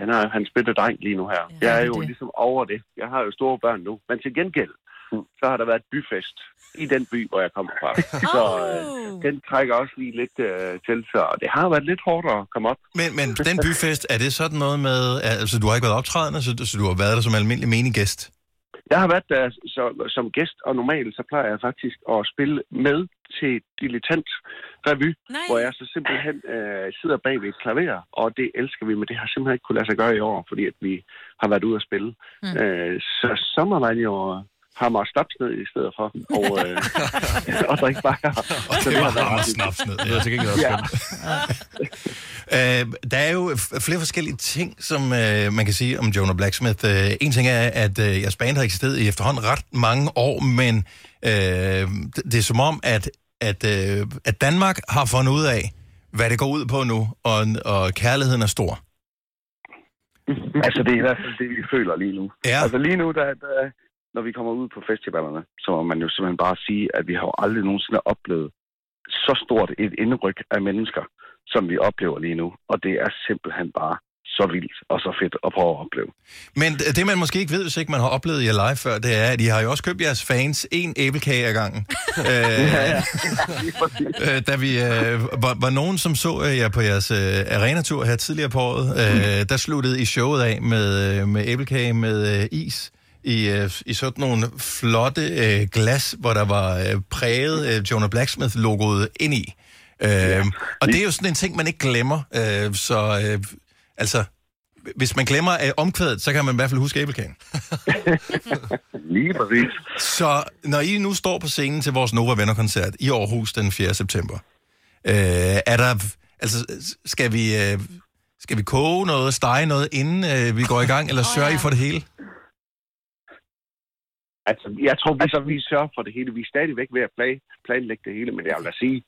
han har hans bitte dreng lige nu her. Ja, Jeg er er jo det. ligesom over det. Jeg har jo store børn nu. Men til gengæld, så har der været byfest i den by, hvor jeg kommer fra. Så øh, Oh. den trækker også lige lidt øh, til, så det har været lidt hårdt at komme op. Men, men den byfest, er det sådan noget med... Altså, du har ikke været optrædende, så, så du har været der som almindelig menig gæst? Jeg har været der så, som gæst, og normalt så plejer jeg faktisk at spille med til Dilettant Revy, Nej. hvor jeg så simpelthen øh, sidder bag ved et klaver, og det elsker vi, men det har simpelthen ikke kunne lade sig gøre i år, fordi at vi har været ude at spille. Mm. Øh, så så må man have mig snaps ned i stedet for, og, øh, og drikke bajer. Og Så det var hammer ret snaps ned. Det er til gengæld også Ja. Øh, der er jo flere forskellige ting, som øh, man kan sige om Jonah Blacksmith. Øh, en ting er, at øh, jeres band har eksisteret i efterhånden ret mange år, men øh, det, det er som om, at, at, øh, at Danmark har fundet ud af, hvad det går ud på nu, og, og kærligheden er stor. Altså, det er i hvert fald det, vi føler lige nu. Ja. Altså lige nu, der, der, når vi kommer ud på festivalerne, så må man jo simpelthen bare sige, at vi har jo aldrig nogensinde oplevet så stort et indryk af mennesker, som vi oplever lige nu. Og det er simpelthen bare så vildt og så fedt at prøve at opleve. Men det, man måske ikke ved, hvis ikke man har oplevet jer live før, det er, at I har jo også købt jeres fans en æblekage ad gangen. øh, Lige præcis. øh, da vi øh, var, var nogen, som så øh, jer på jeres øh, arenatur her tidligere på året, øh, der sluttede I showet af med, øh, med æblekage med øh, is. I, øh, i sådan nogle flotte øh, glas, hvor der var øh, præget øh, Jonah Blacksmith-logoet ind i. Øh, og det er jo sådan en ting, man ikke glemmer. Øh, så øh, altså, hvis man glemmer øh, omkvædet, så kan man i hvert fald huske æblekagen. Lige præcis. Så når I nu står på scenen til vores Nova Venner-koncert i Aarhus den 4. september, øh, er der, altså, skal vi, øh, skal vi koge noget, stege noget, inden øh, vi går i gang, eller sørger I for det hele? Altså, jeg tror, altså, vi sørger for det hele. Vi er stadigvæk ved at plan, planlægge det hele, men jeg vil da sige,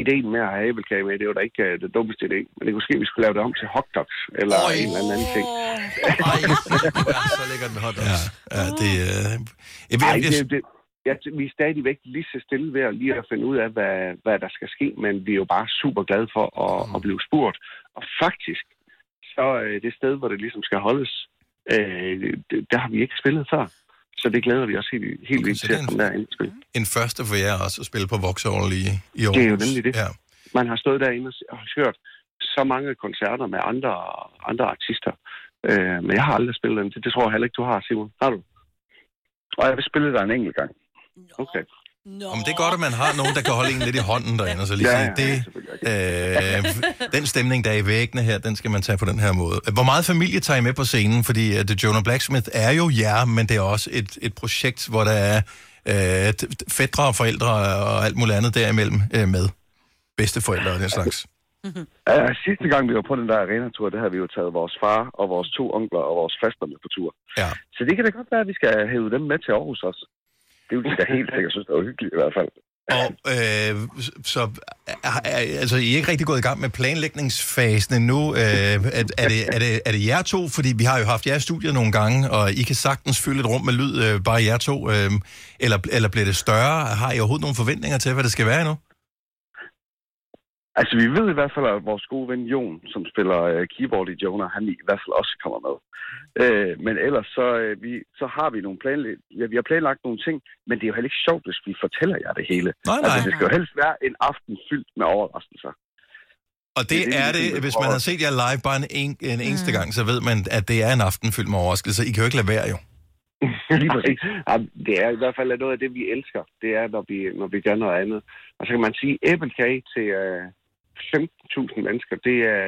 ideen med at have æblekage med, det var da ikke uh, det dummeste idé. Men det kunne ske, at vi skulle lave det om til hotdogs, eller Øj. en eller anden ting. Ej, så ligger den hot ja, ja, det, øh, jeg, Ej, det, det, ja, vi er stadigvæk lige så stille ved at lige at finde ud af, hvad, hvad der skal ske, men vi er jo bare super glade for at, Mm. at blive spurgt. Og faktisk, så øh, det sted, hvor det ligesom skal holdes, øh, det, der har vi ikke spillet før. Så det glæder vi os helt, helt Okay, vildt til at en- komme derind spille. en første for jer også at spille på Vauxhall i, i Aarhus. Det er jo nemlig det. Ja. Man har stået derinde og hørt så mange koncerter med andre, andre artister. Øh, men jeg har aldrig spillet dem. Det, det tror jeg heller ikke, du har, Simon. Har du? Og jeg vil spille der en enkelt gang. Okay. Nå. Om det er godt, at man har nogen, der kan holde en lidt i hånden derinde, og så lige Ja, sige, ja, det, øh, den stemning, der er i væggene her, den skal man tage på den her måde. Hvor meget familie tager I med på scenen? Fordi uh, The Jonah Blacksmith er jo jer, men det er også et, et projekt, hvor der er øh, fædre og forældre og alt muligt andet derimellem øh, med. Bedsteforældre og den slags. Uh, sidste gang, vi var på den der arena-tur, der havde vi jo taget vores far og vores to onkler og vores faster med på tur. Ja. Så det kan da godt være, at vi skal hæve dem med til Aarhus også. Det ville de der helt sikkert synes, det var hyggeligt i hvert fald. Og øh, så er, er, altså, I er ikke rigtig gået i gang med planlægningsfasen endnu. Øh, er, er, det, er, det, er det jer to? Fordi vi har jo haft jeres studier nogle gange, og I kan sagtens fylde et rum med lyd, øh, bare jer to. Øh, eller, eller bliver det større? Har I overhovedet nogle forventninger til, hvad det skal være endnu? Altså, vi ved i hvert fald, at vores gode ven Jon, som spiller uh, keyboard i Jonah, han i hvert fald også kommer med. Uh, men ellers så, uh, vi, så har vi nogle planlæg... ja, vi har planlagt nogle ting, men det er jo heller ikke sjovt, hvis vi fortæller jer det hele. Nej, nej. Altså, det skal jo helst være en aften fyldt med overraskelser. Og det, Det er det, er hvis man har set jer live bare en, en, en eneste gang, så ved man, at det er en aften fyldt med overraskelser. I kan jo ikke lade være, jo. Lige præcis. Ja, det er i hvert fald noget af det, vi elsker. Det er, når vi, når vi gør noget andet. Og så kan man sige, æblekage til uh, 15.000 mennesker, det er,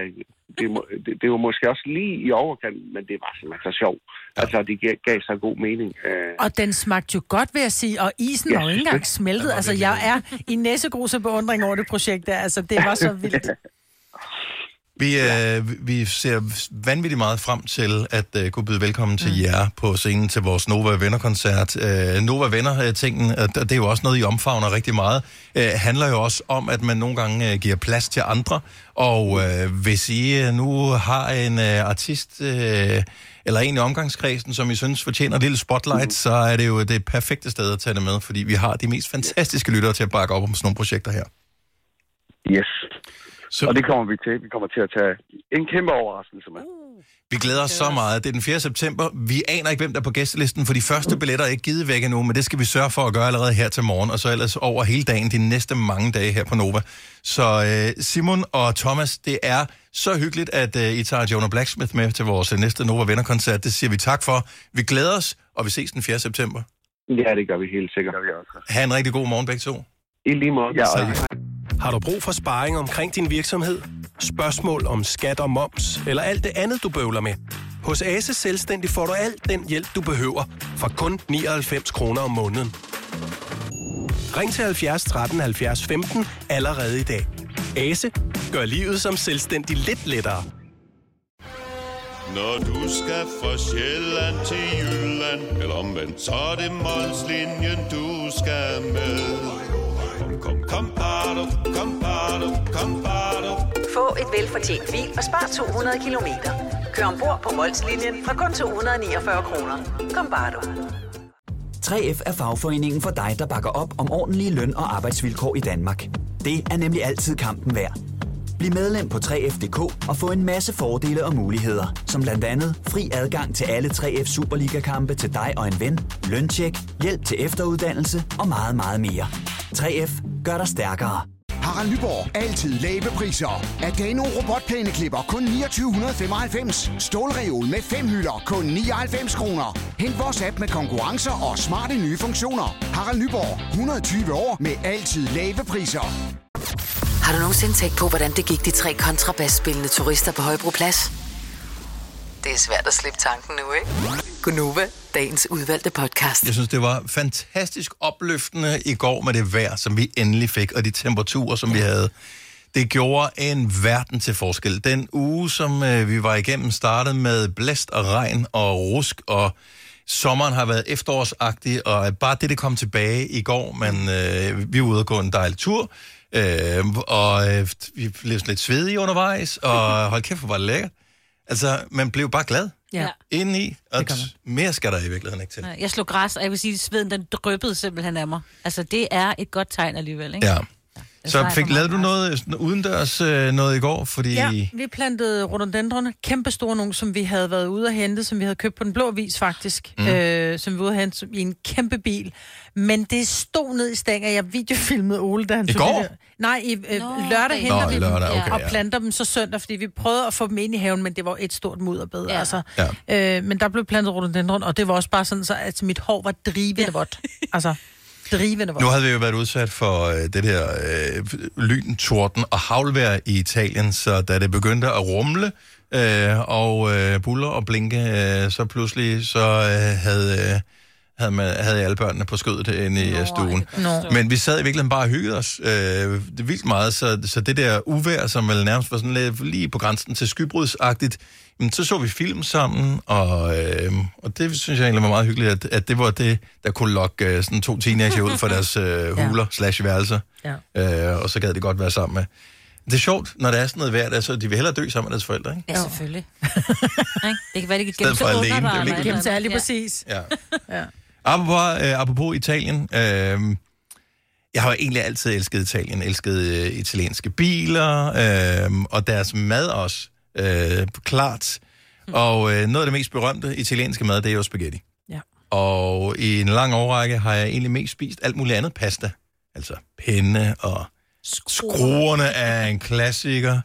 det, det, det var måske også lige i overkanten, men det var simpelthen så sjovt. Ja. Altså, det gav, gav så god mening. Uh, Og den smagte jo godt, vil jeg sige, og isen var jo ikke engang smeltet. Altså, jeg er i næsegruse beundring over det projekt der. Altså, det var så vildt. Vi, øh, vi ser vanvittigt meget frem til at øh, kunne byde velkommen til Mm. jer på scenen til vores Nova Venner-koncert. Øh, Nova Venner-tingen, og det er jo også noget, I omfavner rigtig meget, øh, handler jo også om, at man nogle gange øh, giver plads til andre. Og øh, hvis I øh, nu har en øh, artist øh, eller en i omgangskredsen, som I synes fortjener et lille spotlight, så er det jo det perfekte sted at tage det med, fordi vi har de mest fantastiske lyttere til at bakke op om sådan nogle projekter her. yes. Så Og det kommer vi til. Vi kommer til at tage en kæmpe overraskelse med. Vi glæder os så meget. Det er den 4. september. Vi aner ikke, hvem der er på gæstelisten, for de første billetter er ikke givet væk endnu, men det skal vi sørge for at gøre allerede her til morgen, og så ellers over hele dagen, de næste mange dage her på Nova. Så øh, Simon og Thomas, det er så hyggeligt, at øh, I tager Jonah Blacksmith med til vores øh, næste Nova Venner-koncert. Det siger vi tak for. Vi glæder os, og vi ses den 4. september. Ja, det gør vi helt sikkert. Det gør vi også. Ha' en rigtig god morgen begge to. I lige måde. Ja, og har du brug for sparring omkring din virksomhed? Spørgsmål om skat og moms, eller alt det andet, du bøvler med? Hos Ase Selvstændig får du alt den hjælp, du behøver, for kun 99 kroner om måneden. Ring til 70 13 70 15 allerede i dag. Ase gør livet som selvstændig lidt lettere. Når du skal fra Sjælland til Jylland Eller omvendt, så er det Molslinjen, du skal med Kom, kom, kom, bado, kom, bado, kom, bado. Få et velfortjent bil og spar 200 kilometer. Kør ombord på Molslinjen fra kun 249 kroner. Kom bare du. 3F er fagforeningen for dig, der bakker op om ordentlige løn- og arbejdsvilkår i Danmark. Det er nemlig altid kampen værd. Bliv medlem på 3F.dk og få en masse fordele og muligheder, som blandt andet fri adgang til alle 3F Superliga-kampe til dig og en ven, løntjek, hjælp til efteruddannelse og meget, meget mere. 3F gør dig stærkere. Harald Nyborg. Altid lave priser. Adano robotplæneklipper kun 2995. Stålreol med fem hylder kun 99 kroner. Hent vores app med konkurrencer og smarte nye funktioner. Harald Nyborg. 120 år med altid lave priser. Har du nogensinde tænkt på, hvordan det gik de tre kontrabasspillende turister på Højbroplads? Det er svært at slippe tanken nu, ikke? Gunova, dagens udvalgte podcast. Jeg synes, det var fantastisk opløftende i går med det vejr, som vi endelig fik, og de temperaturer, som vi havde. Det gjorde en verden til forskel. Den uge, som øh, vi var igennem, startede med blæst og regn og rusk, og sommeren har været efterårsagtig, og bare det, det kom tilbage i går, men øh, vi var ude og gå en dejlig tur, øh, og øh, vi blev lidt svedige undervejs, og hold kæft, hvor var det lækkert. Altså, man blev bare glad Ja. indeni, og mere skal der i virkeligheden ikke til. Jeg slog græs, og jeg vil sige, at sveden den dryppede simpelthen af mig. Altså, det er et godt tegn alligevel, ikke? Ja. Så fik lavet du noget udendørs øh, noget i går, fordi... Ja, vi plantede rhododendrone, kæmpe store nogle, som vi havde været ude at hente, som vi havde købt på den blå vis faktisk, Mm. øh, som vi var ude at hente i en kæmpe bil. Men det stod ned i stænger. Jeg videofilmede Ole, da han I går? det der. Nej, i øh, Nå, lørdag okay. henter Nå, vi lørdag, dem okay, og ja. planter dem så søndag, fordi vi prøvede at få dem ind i haven, men det var et stort mudderbed. Ja. Ja. Altså. Ja. Øh, men der blev plantet rhododendron, og det var også bare sådan, så at mit hår var drivende ja. vådt. Altså, drivende vådt. Nu havde vi jo været udsat for øh, det der øh, lyn, torden og havlvejr i Italien, så da det begyndte at rumle øh, og øh, buller og blinke, øh, så pludselig så øh, havde, øh, havde, man, havde alle børnene på skødet inde i Nå, stuen. Nå. Men vi sad i virkeligheden bare og hyggede os. Øh, det vildt meget, så, så det der uvejr, som vel nærmest var sådan lidt lige på grænsen til skybrudsagtigt, men så så vi film sammen, og, øh, og det synes jeg egentlig var meget hyggeligt, at, at det var det, der kunne lokke øh, sådan to teenager ud fra deres øh, huler slash værelser, Ja. øh, og så gad de godt være sammen med. Det er sjovt, når der er sådan noget vejr, der, så de vil hellere dø sammen med deres forældre, ikke? Ja, selvfølgelig. Ikke? det kan være, de kan gemme sig alene, det er jo dig. lige præcis. Ja. Ja. Apropos, øh, apropos Italien. Øh, jeg har jo egentlig altid elsket Italien. Elsket øh, italienske biler, øh, og deres mad også. Øh, klart. Og øh, noget af det mest berømte italienske mad, det er jo spaghetti. Ja. Og i en lang årrække har jeg egentlig mest spist alt muligt andet pasta. Altså penne og skruerne er en klassiker.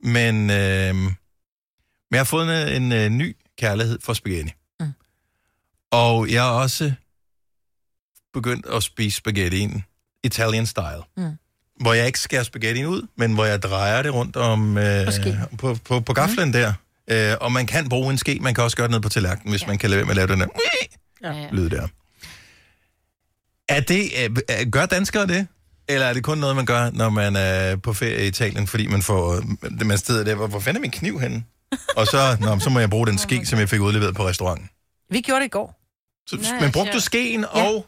Men, øh, men jeg har fået en, en, øh, ny kærlighed for spaghetti. Mm. Og jeg har også begyndt at spise spaghettien Italian style. Mm. Hvor jeg ikke skærer spaghettien ud, men hvor jeg drejer det rundt om øh, På på, på, gaflen mm. der. Øh, og man kan bruge en ske, man kan også gøre det ned på tallerkenen, hvis ja. man kan lade være med at lave den der Ja. Lyd der. Er det, øh, øh, gør danskere det? Eller er det kun noget, man gør, når man er på ferie i Italien, fordi man får det man stedet der, hvor, hvor fanden er min kniv henne? Og så, nå, så må jeg bruge den ske, som jeg fik udleveret på restauranten. Vi gjorde det i går. Så, Nej, men brugte du skeen Ja. og...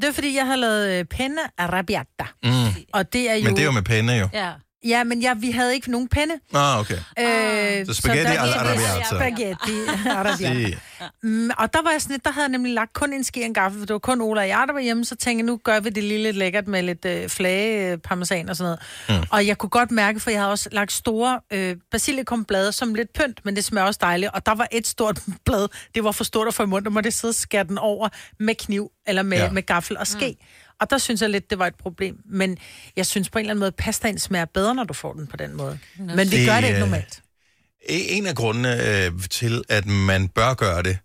Det er fordi, jeg har lavet øh, penne arrabbiata. Mm. Og det er jo... Men det er jo med pænde jo. Ja. Ja, men ja, vi havde ikke nogen penne. Ah, okay. Øh, Så spaghetti der- al arrabbiata. Spaghetti arrabbiata. Se. Mm, og der var jeg sådan lidt, der havde jeg nemlig lagt kun en ske og en gaffel, for det var kun Ola og jeg, der var hjemme, så tænkte jeg, nu gør vi det lige lidt lækkert med lidt øh, flage, øh, parmesan og sådan noget. Mm. Og jeg kunne godt mærke, for jeg havde også lagt store øh, basilikumblade som lidt pynt, men det smager også dejligt. Og der var et stort blad, det var for stort at få i munden, der måtte jeg sidde og skære den over med kniv, eller med, ja. med gaffel og ske. Mm. Og der synes jeg lidt, det var et problem. Men jeg synes på en eller anden måde, pastaen smager bedre, når du får den på den måde. Men vi Det, gør det ikke øh, normalt. En af grundene øh, til, at man bør gøre det,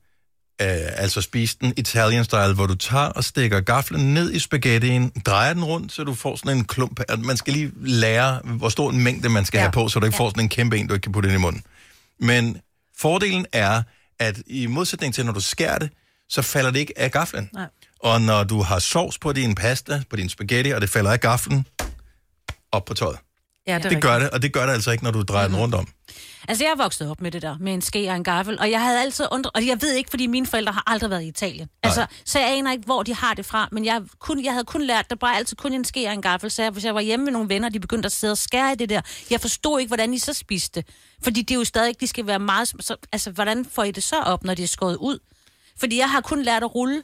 øh, altså spise den Italian style, hvor du tager og stikker gaflen ned i spaghettien, drejer den rundt, så du får sådan en klump. at Man skal lige lære, hvor stor en mængde man skal. Ja. have på, så du ikke ja. får sådan en kæmpe en, du ikke kan putte ind i munden. Men fordelen er, at i modsætning til, når du skærer det, så falder det ikke af gaflen. Nej. Og når du har sovs på din pasta, på din spaghetti, og det falder af gaflen, op på tøjet. Ja, det, Det gør det, og det gør det altså ikke, når du drejer den rundt om. Altså, jeg er vokset op med det der, med en ske og en gaffel, og jeg havde altid undret, og jeg ved ikke, fordi mine forældre har aldrig været i Italien. Altså, så jeg aner ikke, hvor de har det fra, men jeg, kun, jeg havde kun lært, der bare altid kun en ske og en gaffel, så jeg, hvis jeg var hjemme med nogle venner, de begyndte at sidde og skære i det der, jeg forstod ikke, hvordan I så spiste det. Fordi det er jo stadig, de skal være meget, så, altså, hvordan får I det så op, når det er skåret ud? Fordi jeg har kun lært at rulle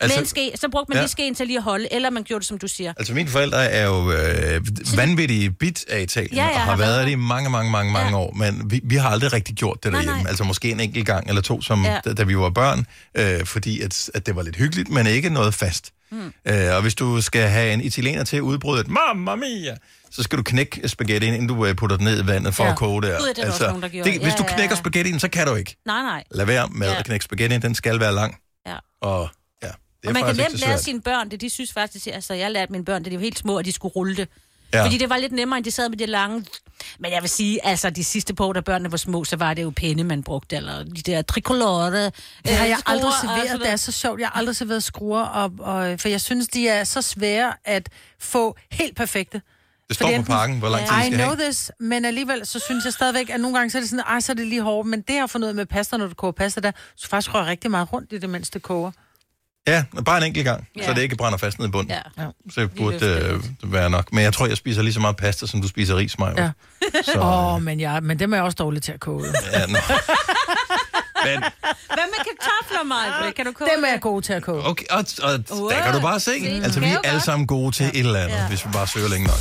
altså, med en ske, så brugte man ja. ja. lige skeen til lige at holde, eller man gjorde det, som du siger. Altså, mine forældre er jo øh, vanvittige bit af Italien, Ja, ja, ja, og har har været været det i mange, mange, mange, mange Ja. år, men vi, vi har aldrig rigtig gjort det Nej, derhjemme. nej. Altså, måske en enkelt gang eller to, som, ja. Ja. da, da vi var børn, øh, fordi at, at det var lidt hyggeligt, men ikke noget fast. Mm. Øh, og hvis du skal have en italiener til at udbryde et mamma mia, så skal du knække spaghetti, inden du øh, putter den ned i vandet for Ja. at koge det. Gud, det der også nogen, der det, hvis Ja, du ja, knækker ja. spaghettien, så kan du ikke. Nej, nej. Lad være med Ja. at knække spaghettien, den skal være lang. Ja. Og ja, Og man kan nemt lære sine børn det. De synes faktisk, altså jeg lærte mine børn, da de var helt små, at de skulle rulle det. Ja. Fordi det var lidt nemmere, end de sad med det lange. Men jeg vil sige, altså de sidste par år, da børnene var små, så var det jo pinde, man brugte, eller de der tricolore. Det har jeg skruer aldrig serveret. sådan Det er så sjovt. Jeg har aldrig serveret skruer, og, og, for jeg synes, de er så svære at få helt perfekte. Det står Fordi på enten- pakken, hvor lang tid I det skal know have. this, men alligevel så synes jeg stadigvæk, at nogle gange så er det sådan, ej, så er det lige hårdt. Men det har fundet ud med pasta, når du koger pasta der, så faktisk rører rigtig meget rundt i det, mens det koger. Ja, bare en enkelt gang, Ja. så det ikke brænder fast ned i bunden. Ja. Så det burde øh, være nok. Men jeg tror, jeg spiser lige så meget pasta, som du spiser ris, Maja. Ja. Så, Åh, oh, men, ja, men dem er jeg også dårlig til at koge. ja, nå. Men, Hvad med kartofler, Maja? Kan du koge Dem er jeg god til at koge. okay, og, og der kan du bare se. Altså, vi er alle sammen gode til et eller andet, hvis vi bare søger længe nok.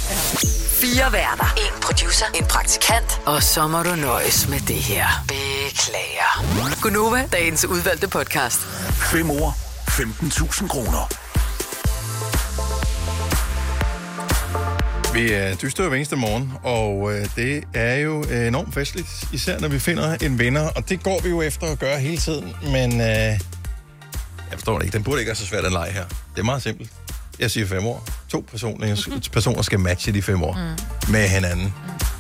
Fire værter. En producer. En praktikant. Og så må du nøjes med det her. Beklager. Gunova, dagens udvalgte podcast. 5 år, 15.000 kroner. Vi er dyster hver eneste morgen, og øh, det er jo øh, enormt festligt, især når vi finder en vinder, og det går vi jo efter at gøre hele tiden, men øh, jeg forstår det ikke. Den burde ikke være så svært at lege her. Det er meget simpelt. Jeg siger fem år. To personer, personer skal matche de fem år mm. med hinanden.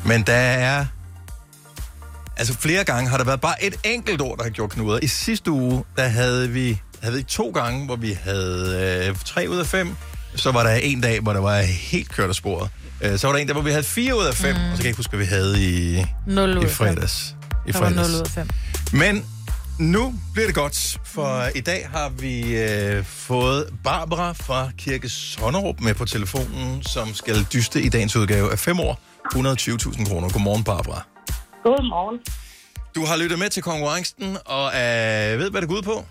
Men der er... Altså flere gange har der været bare et enkelt ord, der har gjort knuder. I sidste uge, der havde vi, havde vi to gange, hvor vi havde øh, tre ud af fem. Så var der en dag, hvor der var helt kørt af sporet. Øh, så var der en dag, hvor vi havde fire ud af fem. Mm. Og så kan jeg ikke huske, hvad vi havde i, 0 ud i af fem. fredags. I Der var 0 fredags. ud af 5. Men nu bliver det godt, for i dag har vi øh, fået Barbara fra Kirke Sonnerup med på telefonen, som skal dyste i dagens udgave af 5 år. 120.000 kroner. Godmorgen, Barbara. Godmorgen. Du har lyttet med til konkurrencen, og øh, ved, hvad det går ud på?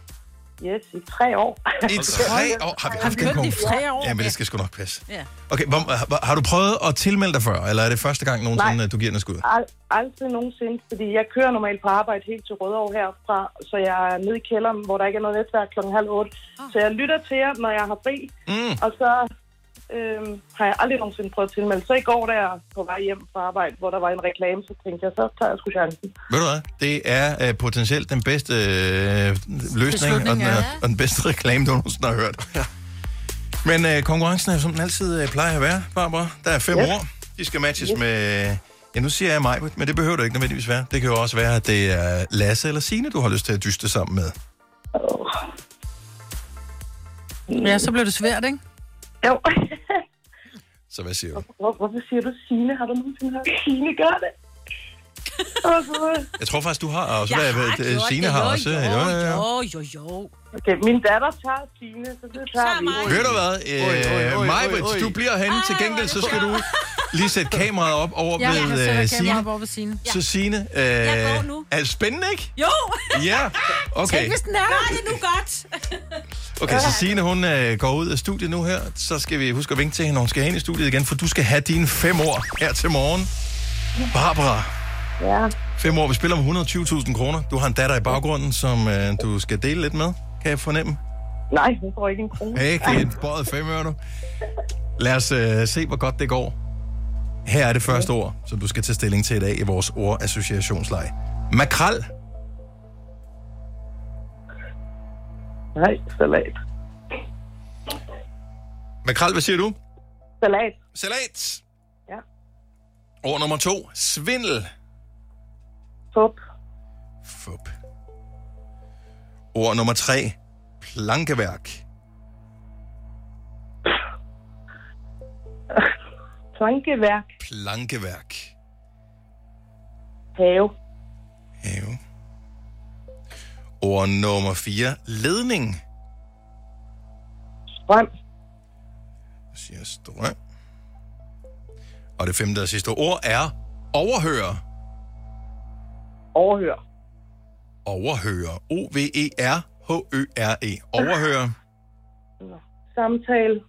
Yes, i tre år. I tre år? Har vi haft en konkurrence? Ja, men det skal sgu nok passe. Ja. Okay, hvor, har, har du prøvet at tilmelde dig før, eller er det første gang nogensinde, Nej. at du giver den et skud? Al- aldrig nogensinde, fordi jeg kører normalt på arbejde helt til Rødovre herfra, så jeg er nede i kælderen, hvor der ikke er noget netværk klokken halv otte. Så jeg lytter til jer, når jeg har fri, mm. og så øhm, har jeg aldrig nogensinde prøvet at tilmelde. Så i går, da jeg på vej hjem fra arbejde, hvor der var en reklame, så tænkte jeg, så tager jeg sgu chancen. Ved du hvad? Det er øh, potentielt den bedste øh, løsning, og den, ja. øh, og den bedste reklame, du nogensinde har hørt. Ja. Men øh, konkurrencen er, som den altid øh, plejer at være, Barbara. Der er fem Yes. år. De skal matches med... Ja, nu siger jeg mig, men det behøver det ikke nødvendigvis være. Det kan jo også være, at det er Lasse eller Signe, du har lyst til at dyste sammen med. Ja, så blev det svært, ikke? Jo. Så hvad siger du? Hvor, hvorfor siger du Signe? Har du nogensinde hørt Signe gør det? Åh, så- Jeg tror faktisk, du har også. Jeg Hvad, har hvad, gjort Signe det, har jo, også. jo, jo, jo. Jo, jo. Okay, min datter tager Signe, så det tager vi. Ved du hvad? Oj, oj, Øh, oj, oj. du bliver herinde. Til gengæld, så skal du lige sætte kameraet op over Ja, jeg ved sætter øh, kameraet Signe. op over ved Signe. Så Signe, øh, Jeg går nu. er det spændende, ikke? Jo! Ja, okay. Tænk, hvis den er der. det nu godt. Okay, så Signe, hun øh, går ud af studiet nu her. Så skal vi huske at vinke til hende, når hun skal hen i studiet igen, for du skal have dine fem år her til morgen. Barbara, Ja. fem år. Vi spiller om 120.000 kroner. Du har en datter i baggrunden, som øh, du skal dele lidt med, kan jeg fornemme. Nej, hun får ikke en krone. Ikke en bøjet fem øre nu. Lad os øh, se, hvor godt det går. Her er det første ord, som du skal tage stilling til i dag i vores ordassociationsleje. Makrel. Nej, salat. Makrel, hvad siger du? Salat. Salat. Ja. Ord nummer to. Svindel. Fup. Fup. Ord nummer tre. Plankeværk. Plankeværk. Plankeværk. Have. Have. Ord nummer fire. Ledning. Strøm. Jeg siger strøm. Og det femte og sidste ord er overhøre. Overhør. Overhøre. O-V-E-R-H-Ø-R-E. Overhøre. Samtale.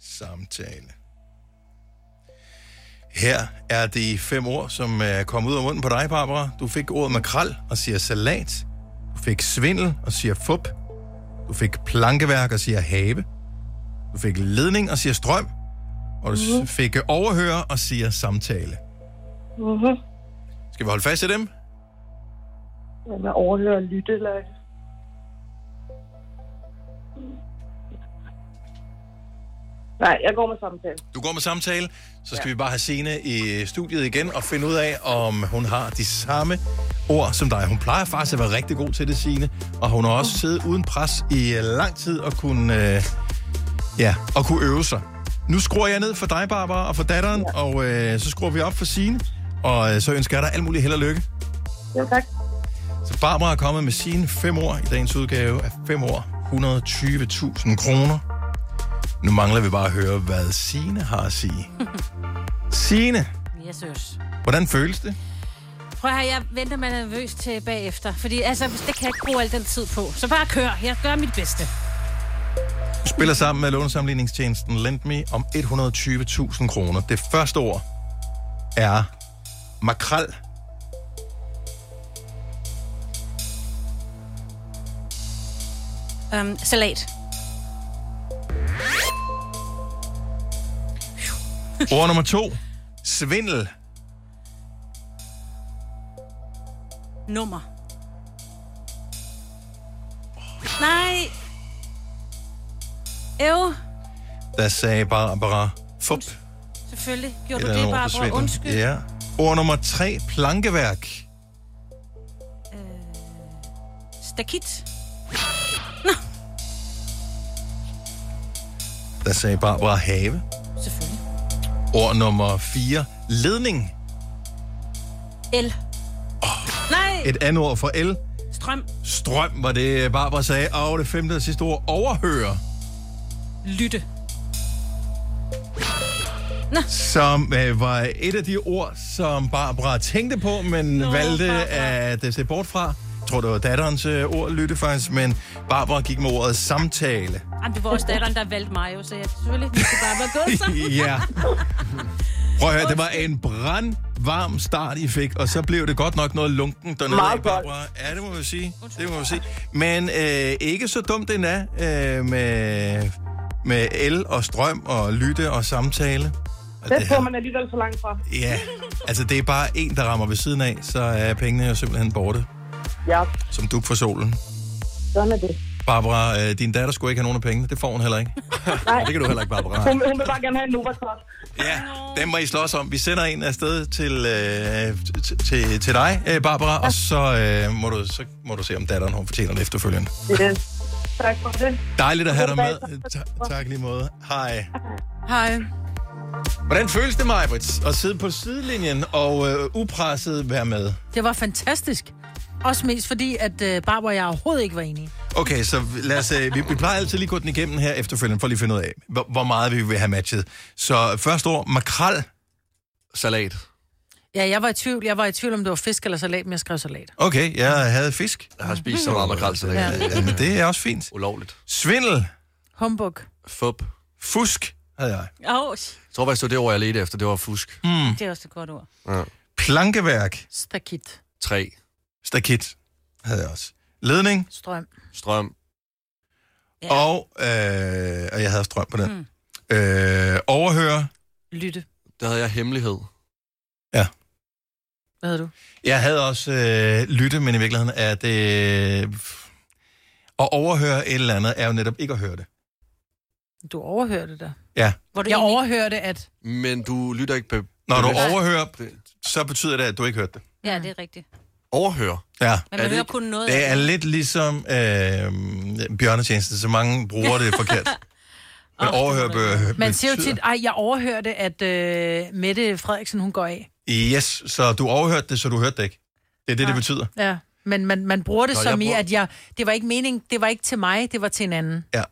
Samtale. Her er de fem ord, som er kommet ud af munden på dig, Barbara. Du fik ordet makrel og siger salat. Du fik svindel og siger fup. Du fik plankeværk og siger have. Du fik ledning og siger strøm. Og du Mhm. mm. fik overhøre og siger samtale. Mm-hmm. Skal vi holde fast i dem? Med overhøre og lytte, eller... Nej, jeg går med samtale. Du går med samtale, så skal ja. vi bare have Signe i studiet igen og finde ud af, om hun har de samme ord som dig. Hun plejer faktisk at være rigtig god til det, Signe, og hun har også siddet uden pres i øh, lang tid og kunne, øh, ja, og kunne øve sig. Nu skruer jeg ned for dig, Barbara, og for datteren, ja. og øh, så skruer vi op for Signe, og øh, så ønsker jeg dig alt muligt held og lykke. Ja, tak. Barbara er kommet med sine fem år i dagens udgave af fem år. 120.000 kroner. Nu mangler vi bare at høre, hvad Signe har at sige. Signe, Jeg synes. hvordan føles det? Prøv at høre, jeg venter mig nervøs til bagefter. Fordi altså, det kan jeg ikke bruge al den tid på. Så bare kør. Jeg gør mit bedste. Du spiller sammen med lånesamligningstjenesten LendMe om 120.000 kroner. Det første ord er makrel. Um, salat. Ord nummer to, svindel. Nummer. Nej. Øv. Der sagde Barbara fup. Selvfølgelig. Gjorde Et du det svindel. Undskyld. Ja. Ord nummer tre, plankeværk. Stakit. Der sagde Barbara have. Selvfølgelig. Ord nummer 4. Ledning. El. Nej. Et andet ord for el. Strøm. Strøm var det, Barbara sagde. Og det femte og sidste ord. Overhøre. Lytte. Som øh, var et af de ord, som Barbara tænkte på, men Nå, valgte at øh, se bort fra. Jeg tror, det var datterens øh, ord, lytte faktisk, men Barbara gik med ordet samtale. Jamen, det var også datteren, der valgte mig jo, så jeg selvfølgelig vi skal bare være gået sammen. ja. Prøv at høre, det var en brand varm start, I fik, og så blev det godt nok noget lunken dernede Meget af, Barbara. Ja, det må vi sige. Det må vi sige. Men øh, ikke så dumt den er øh, med, med el og strøm og lytte og samtale. Det det får man alligevel for langt fra. Ja, altså det er bare en, der rammer ved siden af, så er pengene jo simpelthen borte, Ja, som duk for solen. sådan er det. Barbara, øh, din datter skulle ikke have nogen af pengene. Det får hun heller ikke. Nej. det kan du heller ikke, Barbara. Hun, hun vil bare gerne have en Nova-kort. Ja, den må I slås om. Vi sender en afsted til, øh, til, til, til dig, øh, Barbara, og så, øh, må du, så må du se, om datteren hun fortjener det efterfølgende. Yes. Tak for det. Dejligt at have dig med. Ta- tak lige måde. Hej. Hej. Hvordan føles det, Majbrits, at sidde på sidelinjen og øh, upresset være med? Det var fantastisk. Også mest fordi, at øh, Barbara og jeg overhovedet ikke var enige. Okay, så lad os, øh, vi, vi plejer altid lige at gå den igennem her efterfølgende, for lige at finde ud af, hvor, hvor meget vi vil have matchet. Så første ord, makrel. Salat. Ja, jeg var i tvivl. Jeg var i tvivl, om det var fisk eller salat, men jeg skrev salat. Okay, jeg havde fisk. Jeg har spist så meget makrelsalat. Ja. Ja, men det er også fint. Ulovligt. Svindel. Humbug. Fup. Fusk havde jeg. Åh, Jeg tror faktisk, det var det ord, jeg ledte efter. Det var fusk. Hmm. det er også et godt ord. Ja. Plankeværk. Stakit. Tre. Stakit havde jeg også. Ledning. Strøm. Strøm. Ja. Og, øh, og jeg havde strøm på den. Mm. Øh, overhøre. Lytte. Der havde jeg hemmelighed. Ja. Hvad havde du? Jeg havde også øh, lytte, men i virkeligheden er det... At overhøre et eller andet er jo netop ikke at høre det. Du overhørte det. Ja. Hvor du Jeg egentlig- overhørte, at... Men du lytter ikke... Be- Når du overhører, så betyder det, at du ikke hørte det. Ja, det er rigtigt. Overhør? Ja. Men man det hører kun noget Det er lidt ligesom øh, bjørnetjeneste, så mange bruger det forkert. Men overhøre bør, Man siger jo tit, ej, jeg overhørte, at øh, Mette Frederiksen, hun går af. Yes, så du overhørte det, så du hørte det ikke. Det er det, det Nej. betyder. Ja, men man, man bruger det Nå, som jeg i, bruger- at jeg, det var ikke mening, det var ikke til mig, det var til en anden. Ja.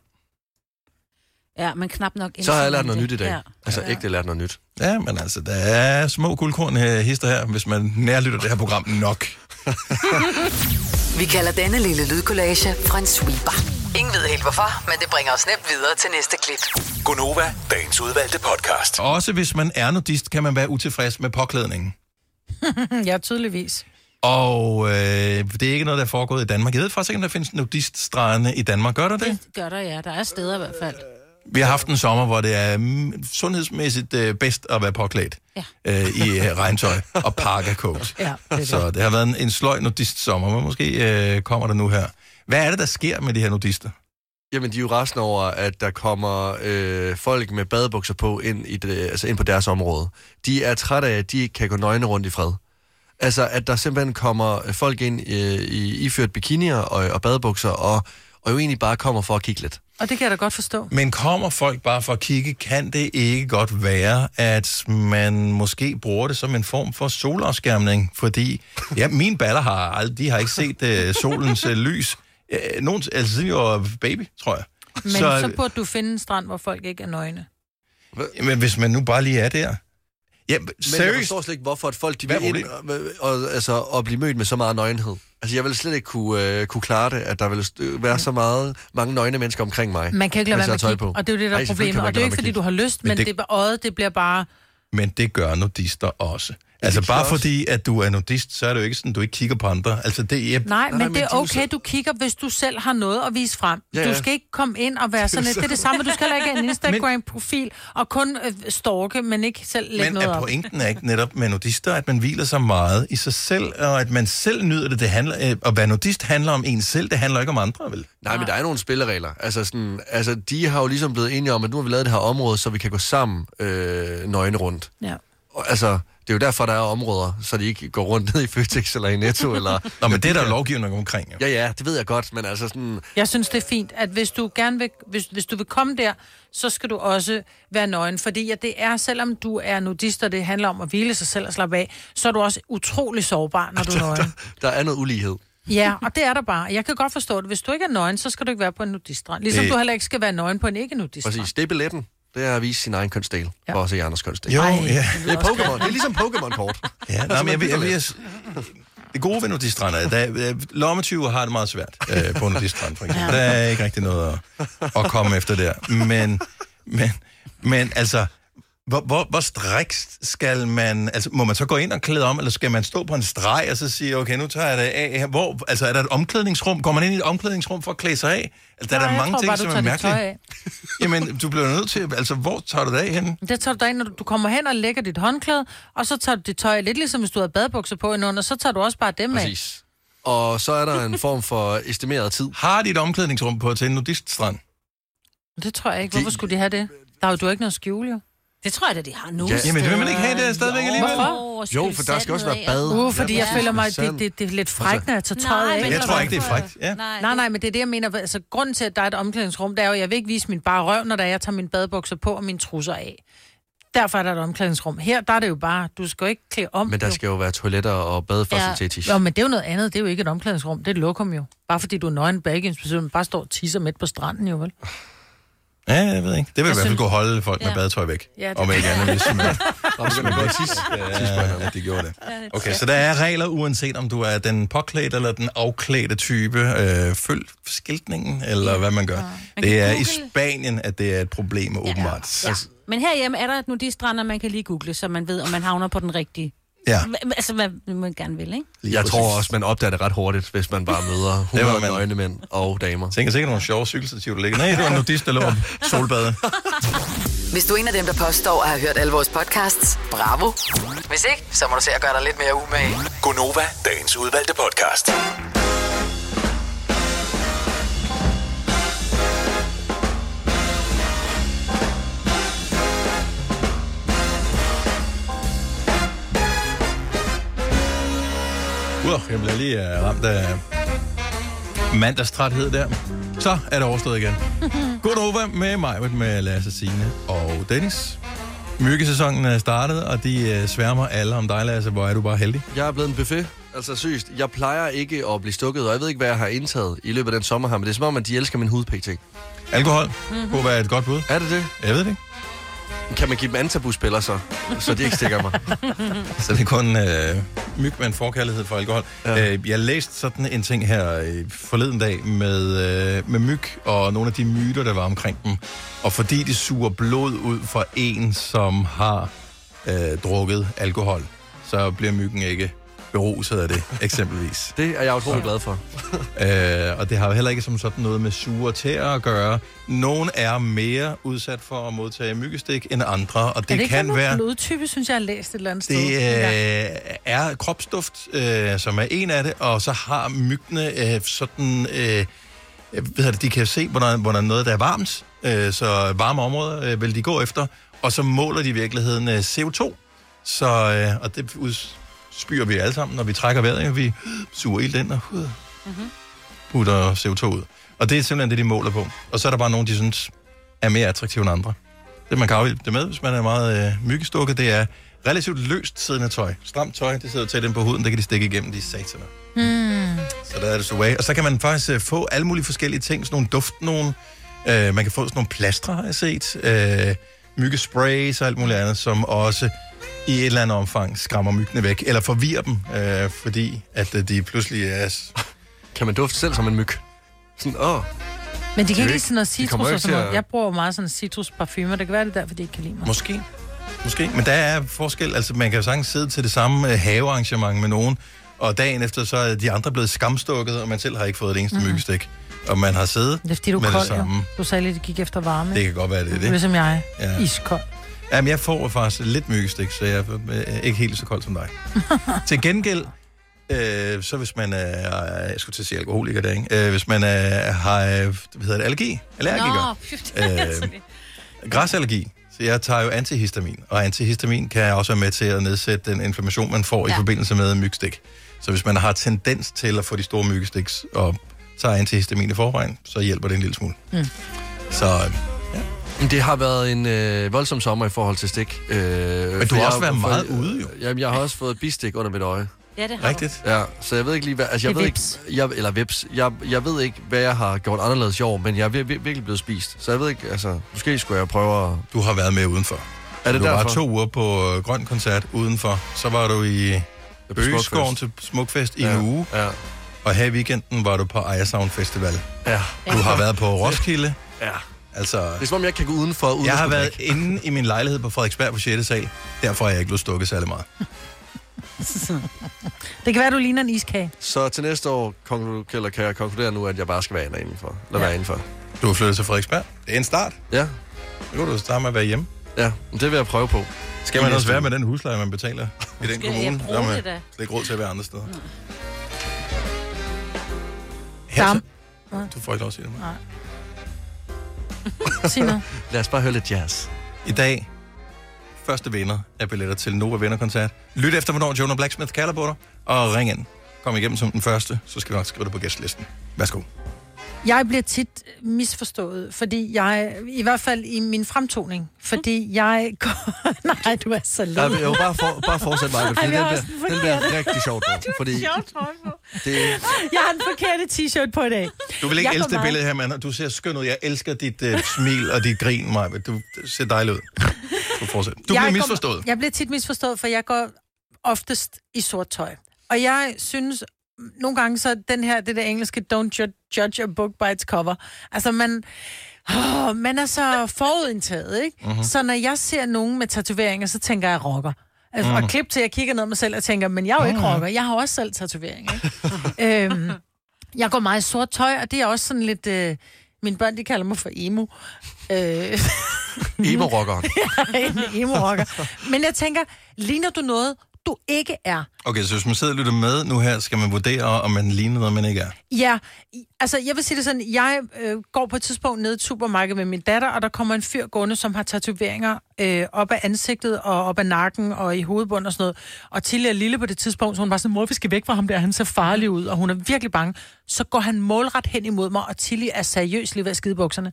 Ja, men knap nok... Så har jeg lært noget nyt i dag. Ja. Altså ægte lært noget nyt. Ja, men altså, der er små guldkorn her, hister her, hvis man nærlytter det her program nok. Vi kalder denne lille lydkollage en sweeper. Ingen ved helt hvorfor, men det bringer os nemt videre til næste klip. Gunova, dagens udvalgte podcast. Også hvis man er nudist, kan man være utilfreds med påklædningen. ja, tydeligvis. Og øh, det er ikke noget, der er foregået i Danmark. Jeg ved faktisk ikke, om der findes nudiststrande i Danmark. Gør der det? Det gør der, ja. Der er steder i hvert fald. Vi har haft en sommer, hvor det er mm, sundhedsmæssigt øh, bedst at være påklædt Ja. øh, i øh, regntøj og pakkercoat. Ja, det Så det har været en, en sløj nudist sommer, men måske øh, kommer der nu her. Hvad er det, der sker med de her nudister? Jamen, de er jo rasende over, at der kommer øh, folk med badebukser på ind, i det, altså ind på deres område. De er trætte af, at de ikke kan gå nøgne rundt i fred. Altså, at der simpelthen kommer folk ind øh, i iført bikinier og, og badebukser, og, og jo egentlig bare kommer for at kigge lidt. Og det kan jeg da godt forstå. Men kommer folk bare for at kigge, kan det ikke godt være, at man måske bruger det som en form for solafskærmning? Fordi, ja, mine baller har aldrig, de har ikke set uh, solens uh, lys. Uh, nogen, altså siden jeg var baby, tror jeg. Men så, så burde du finde en strand, hvor folk ikke er nøgne. Men hvis man nu bare lige er der. Ja, Men jeg seriøst. forstår slet ikke, hvorfor at folk de er vil ind og, og, altså, og blive mødt med så meget nøgenhed. Altså, jeg vil slet ikke kunne, øh, kunne klare det, at der vil øh, være så meget, mange nøgne mennesker omkring mig. Man kan ikke lade være jeg med at kigge, på. og det er jo det, der er problemet. Og det er jo ikke fordi du har lyst, Men men, det- det... det øjet, det bliver bare... Men det gør nudister også. Altså bare også. fordi, at du er nudist, så er det jo ikke sådan, du ikke kigger på andre. Altså det er... Nej, men det er okay, du kigger, hvis du selv har noget at vise frem. Ja, Du ja. skal ikke komme ind og være sådan lidt. Det er det samme, du skal heller ikke have en Instagram-profil og kun øh, stalke, men ikke selv lægge Men noget er op. pointen er ikke netop med nudister, at man hviler så meget i sig selv, og at man selv nyder det. det handler, øh, at være nudist handler om en selv, det handler ikke om andre, vel? Nej, men der er nogle spilleregler. Altså, sådan, altså, de har jo ligesom blevet enige om, at nu har vi lavet det her område, så vi kan gå sammen øh, nøgne rundt. Ja. Og, altså, er jo derfor, der er områder, så de ikke går rundt ned i Føtex eller i Netto. Eller, Nå, men det er der lovgivning omkring, jo. Ja, ja, det ved jeg godt, men altså sådan... Jeg synes, det er fint, at hvis du gerne vil, hvis, hvis du vil komme der, så skal du også være nøgen. Fordi at det er, selvom du er nudist, og det handler om at hvile sig selv og slappe af, så er du også utrolig sårbar, når du er nøgen. Der er noget ulighed. Ja, og det er der bare. Jeg kan godt forstå det. Hvis du ikke er nøgen, så skal du ikke være på en nudiststrand. Ligesom Det- du heller ikke skal være nøgen på en ikke-nudiststrand. Præcis, det er billetten. Det er at vise sin egen kønsdel, ja. for at se andres kønsdel. Jo, Ej, ja. Det er Pokémon. Det er ligesom Pokémon-kort. Ja, nej, men jeg, jeg, vil, jeg, det gode ved nudistrander, der, lommetyver har det meget svært øh, på nudistrand, for eksempel. Ja. Der er ikke rigtig noget at, at komme efter der. Men, men, men altså, hvor, hvor, hvor striks skal man... Altså, må man så gå ind og klæde om, eller skal man stå på en streg og så sige, okay, nu tager jeg det af? Hvor, altså, er der et omklædningsrum? Går man ind i et omklædningsrum for at klæde sig af? Altså, der er Nej, der jeg mange tror ting, bare, som du er tager dit tøj mærkelige. Jamen, du bliver nødt til... Altså, hvor tager du det af hen? Det tager du dig ind, når du- kommer hen og lægger dit håndklæde, og så tager du dit tøj, lidt ligesom hvis du havde badebukser på indenunder, så tager du også bare dem af. Præcis. Og så er der en form for estimeret tid. Har de et omklædningsrum på til en nudiststrand? Det tror jeg ikke. Hvorfor skulle de have det? Der er jo du har ikke noget at skjule, jo. Det tror jeg da, de har nu. Ja, jamen, det vil man ikke have det stadigvæk alligevel. Hvorfor? Jo, for der skal også være bad. Uh, fordi jeg Ja. føler mig, det, det, det er lidt frækt, når jeg tager tøjet af. Jeg tror ikke, det er frækt. Ja. Nej, Nej, nej, men det er det, jeg mener. Altså, grunden til, at der er et omklædningsrum, det er jo, at jeg vil ikke vise min bare røv, når der er, jeg tager mine badebukser på og mine trusser af. Derfor er der et omklædningsrum. Her, der er det jo bare, du skal jo ikke klæde om. Men der jo. skal jo være toiletter og badefacilities. Ja. Jo, men det er jo noget andet. Det er jo ikke et omklædningsrum. Det er et lokum jo. Bare fordi du er nøgen bag en man bare står og tisser midt på stranden jo, vel? Ja, jeg ved ikke. Det vil i Jeg hvert fald synes- kunne holde folk med Ja. badetøj væk. Ja, det- Om ikke andet, hvis man... Om så man godt tisse. Ja, at de gjorde det. Okay, så der er regler, uanset om du er den påklædte eller den afklædte type. Øh, følg skiltningen, eller hvad man gør. Man Det er i Spanien, at det er et problem, åbenbart. Ja. Men herhjemme er der et nudiststrander, man kan lige google, så man ved, om man havner på den rigtige. Ja. Altså, hvad man gerne vil, ikke? Lige Jeg præcis. tror også, man opdager det ret hurtigt, hvis man bare møder Det var 100 man. nøgne mænd og damer. Jeg tænker sikkert nogle sjove cykelstativer, der ligger. Nej, det var en nudist, der lå om solbadet. Hvis du er en af dem, der påstår at have hørt alle vores podcasts, bravo. Hvis ikke, så må du se at gøre dig lidt mere umage. Gonova, dagens udvalgte podcast. Wow, jeg bliver lige uh, ramt af mandagstræthed der. Så er det overstået igen. God over med mig, med Lasse Signe og Dennis. Myggesæsonen er startet, og de uh, sværmer alle om dig, Lasse. Hvor er du bare heldig. Jeg er blevet en buffet. Altså seriøst, jeg plejer ikke at blive stukket, og jeg ved ikke, hvad jeg har indtaget i løbet af den sommer her, men det er som om, at de elsker min hud pt. Alkohol mm-hmm. kunne være et godt bud. Er det det? Jeg ved det ikke. Kan man give dem antabuspiller så, så de ikke stikker mig? Så det er kun øh, myg med en forkærlighed for alkohol. Ja. Øh, jeg læste sådan en ting her øh, forleden dag med, øh, med myg og nogle af de myter, der var omkring dem. Og fordi de suger blod ud fra en, som har øh, drukket alkohol, så bliver myggen ikke beruset af det, eksempelvis. Det er jeg utrolig glad for. øh, og det har jo heller ikke som sådan noget med sure tæer at gøre. Nogle er mere udsat for at modtage myggestik end andre, og er det, det ikke kan være... blodtype, synes jeg, jeg har læst et eller andet sted? Det Ja. øh, er kropsduft, øh, som er en af det, og så har myggene øh, sådan... Øh, øh, hvad hedder det, de kan se, hvor der, hvor der er noget, der er varmt, øh, så varme områder øh, vil de gå efter, og så måler de i virkeligheden øh, CO2. Så, øh, og det udspyrer vi alle sammen, når vi trækker vejret, og vi suger ild ind og uh, putter CO2 ud. Og det er simpelthen det, de måler på. Og så er der bare nogen, de synes er mere attraktive end andre. Det, man kan afhjælpe det med, hvis man er meget øh, myggestukket, det er relativt løst siddende tøj. Stramt tøj, det sidder tæt ind på huden, det kan de stikke igennem, de sataner. Hmm. Så der er det så way. Og så kan man faktisk øh, få alle mulige forskellige ting, sådan nogle duft, nogle, øh, man kan få sådan nogle plastre, har jeg set, øh, myggesprays og alt muligt andet, som også i et eller andet omfang skræmmer myggene væk, eller forvirrer dem, øh, fordi at øh, de pludselig er... Kan man dufte selv som en myg? Sådan, åh. Men de Det kan ikke ikke- sådan noget citrus og sådan noget. at- Jeg bruger meget sådan citrusparfumer. Det kan være, det er derfor, de ikke kan lide mig. Måske. Måske. Men der er forskel. Altså, man kan jo sagtens sidde til det samme øh, havearrangement med nogen, og dagen efter, så er de andre blevet skamstukket, og man selv har ikke fået det eneste Mhm. mm. myggestik. Og man har siddet Det er fordi, du med kold, det samme. jo. Du sagde lidt, at gik efter varme. Det kan godt være, det er det. Ligesom jeg. Ja. Iskold. Jamen, jeg får faktisk lidt myggestik, så jeg er øh, ikke helt så kold som dig. til gengæld, øh, så hvis man er, jeg skulle til at sige alkoholiker der, ikke? Øh, hvis man er, har, øh, hvad hedder det, allergi, allergiker, øh, græsallergi, så jeg tager jo antihistamin, og antihistamin kan også være med til at nedsætte den inflammation, man får ja. i forbindelse med mygstik. Så hvis man har tendens til at få de store myggestiks, og tager antihistamin i forvejen, så hjælper det en lille smule. Mm. Så Det har været en øh, voldsom sommer i forhold til stik. Øh, Men du har jeg også været fået- meget ude, jo. Jamen, jeg har også fået bistik under mit øje. Ja, det har Rigtigt. Ja, så jeg ved ikke lige, hvad... Altså, jeg ved vips. ikke, jeg, eller vips. Jeg, jeg ved ikke, hvad jeg har gjort anderledes i år, men jeg er vir- vir- virkelig blevet spist. Så jeg ved ikke, altså... Måske skulle jeg prøve at... du har været med udenfor. Er det du derfor? var to uger på øh, Grøn Koncert udenfor. Så var du i Bøgeskoven Smukfest. til Smukfest i Ja, en uge. Ja. Og her i weekenden var du på Aya Sound Festival. Ja. Du har været på Roskilde. Ja. Altså, Det er som om, jeg ikke kan gå udenfor, uden jeg har været drikke. inde i min lejlighed på Frederiksberg på 6. sal. Derfor har jeg ikke blevet stukket særlig meget. Det kan være, du ligner en iskage. Så til næste år eller kan jeg konkludere nu, at jeg bare skal være indenfor. Lad Ja. være indenfor. Du har flyttet til Frederiksberg. Det er en start. Ja, Så kan du starte med at være hjemme. ja. Det vil jeg prøve på. Skal man også være med den husleje, man betaler i den Skal kommune? er man det da? ikke råd til at være andre steder. Mm. Her, så, du får ikke lov at sige det. Nej. Sig noget. Lad os bare høre lidt jazz. I dag, første vinder af billetter til Nova Vinderkoncert. Lyt efter, hvornår Jonah Blacksmith kalder på dig, og ring ind. Kom igennem som den første, så skal du nok skrive det på gæstlisten. Værsgo. Jeg bliver tit misforstået, fordi jeg, i hvert fald i min fremtoning, fordi jeg går... Nej, du er så led. men jo, bare, for, bare fortsæt mig, Ej, fordi vi den også den bliver rigtig sjovt nu. Fordi det, Jeg har den forkerte t-shirt på i dag. Du vil ikke Jeg elske går det meget- billede her, mand. Du ser skøn ud. Jeg elsker dit uh, smil og dit grin, Maja. Du ser dejlig ud. Du fortsæt. Du Jeg bliver går- misforstået. Jeg bliver tit misforstået, for jeg går oftest i sort tøj. Og jeg synes, nogle gange så den her, det der engelske, don't ju- judge a book by its cover. Altså man, åh, man er så forudindtaget, ikke? Mhm. Mm-hmm. Så når jeg ser nogen med tatoveringer, så tænker jeg rocker. Altså, Mhm. mm. Og klip til, at jeg kigger ned mig selv og tænker, men jeg er jo ikke Mhm. rocker, jeg har også selv tatoveringer, ikke? øhm, jeg går meget i sort tøj, og det er også sådan lidt... Øh, mine børn, de kalder mig for emo. Øh, emo-rockeren. en emo-rocker. Men jeg tænker, ligner du noget, du ikke er? Okay, så hvis man sidder og lytter med nu her, skal man vurdere, om man ligner noget, man ikke er. Ja, altså jeg vil sige det sådan, jeg øh, går på et tidspunkt ned i et supermarked med min datter, og der kommer en fyr gående, som har tatoveringer øh, op af ansigtet og op af nakken og i hovedbunden og sådan noget. Og Tilly er lille på det tidspunkt, så hun var sådan, mor, vi skal væk fra ham der, han ser farlig ud, og hun er virkelig bange. Så går han målret hen imod mig, og Tilly er seriøst lige ved at skide bukserne.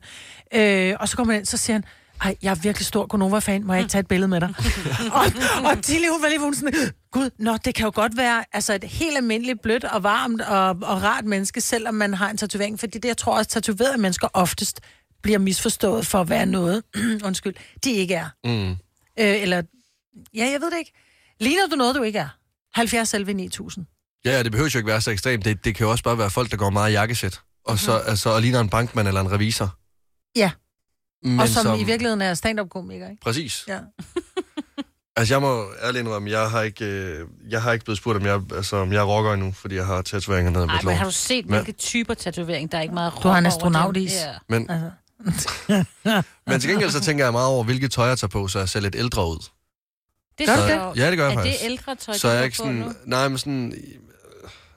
Øh, og så kommer han ind, så siger han, ej, jeg er virkelig stor Gonova-fan, må jeg ikke tage et billede med dig? og, og Tilly, hun var lige hun sådan, gud, nå, det kan jo godt være altså et helt almindeligt blødt og varmt og, og rart menneske, selvom man har en tatovering. Fordi det, jeg tror også, tatoverede mennesker oftest bliver misforstået for at være noget, undskyld, de ikke er. Mm. Øh, eller, ja, jeg ved det ikke. Ligner du noget, du ikke er? 70 selv 9000. Ja, ja, det behøver jo ikke være så ekstremt. Det, det kan jo også bare være folk, der går meget i jakkesæt. Og så altså, og ligner en bankmand eller en revisor. Ja, Men og som, som i virkeligheden er stand-up-komiker, ikke? Præcis. Ja. Altså, jeg må ærligt indrømme, jeg har ikke, øh, jeg har ikke blevet spurgt, om jeg, altså, om jeg er rocker endnu, fordi jeg har tatoveringer ned ad mit men lår. har du set, hvilke typer tatovering? Der er ikke meget Du har en rock over astronaut is. Ja. Men, Altså. men til gengæld så tænker jeg meget over, hvilket tøj jeg tager på, så jeg ser lidt ældre ud. Det Gør er du sjovt. Ja, det gør jeg er faktisk. det ældre tøj, Så du er jeg har ikke sådan... nu? Nej, men sådan...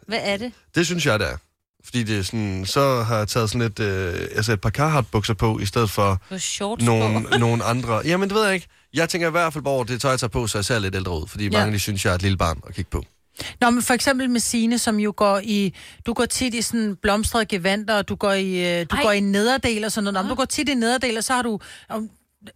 Hvad er det? Det synes jeg, det er. Fordi det er sådan, så har jeg taget sådan lidt, øh, altså et par Carhartt-bukser på, i stedet for shorts nogle, nogle andre. Jamen, det ved jeg ikke. Jeg tænker i hvert fald over det tøj, jeg tager på, så jeg ser lidt ældre ud. Fordi Ja. mange de synes, jeg er et lille barn at kigge på. Nå, men for eksempel med Sine, som jo går i... Du går tit i sådan blomstrede gevanter, og du går i, øh, du Ej. går i nederdel og sådan noget. Nå, men du går tit i nederdel, og så har du...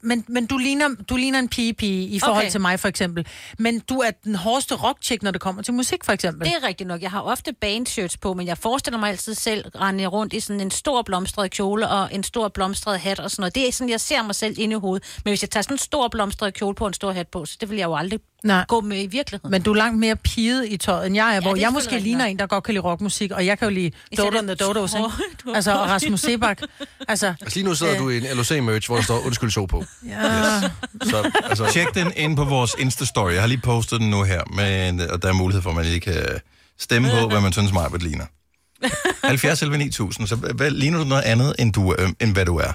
Men, men du, ligner, du ligner en pige-pige i forhold Okay. til mig, for eksempel. Men du er den hårdeste rock når det kommer til musik, for eksempel. Det er rigtigt nok. Jeg har ofte bandshirts på, men jeg forestiller mig altid selv rende rundt i sådan en stor blomstret kjole og en stor blomstret hat og sådan noget. Det er sådan, jeg ser mig selv inde i hovedet. Men hvis jeg tager sådan en stor blomstret kjole på og en stor hat på, så det vil jeg jo aldrig Nej. gå med i virkeligheden. Men du er langt mere piget i tøjet, end jeg er, ja, hvor jeg måske ligner nok. en, der godt kan lide rockmusik, og jeg kan jo lide Dodo and the Dodos, ikke? Altså, og. Rasmus Sebak. Altså, Altså lige nu sidder Øh. du i en LOC-merch, hvor der står undskyld så på. ja. Så, altså, Tjek den ind på vores Insta-story. Jeg har lige postet den nu her, men, og der er mulighed for, at man lige kan stemme på, hvad man synes mig ligner. 70 11 9000, så hvad, ligner du noget andet, end, du, øh, end hvad du er?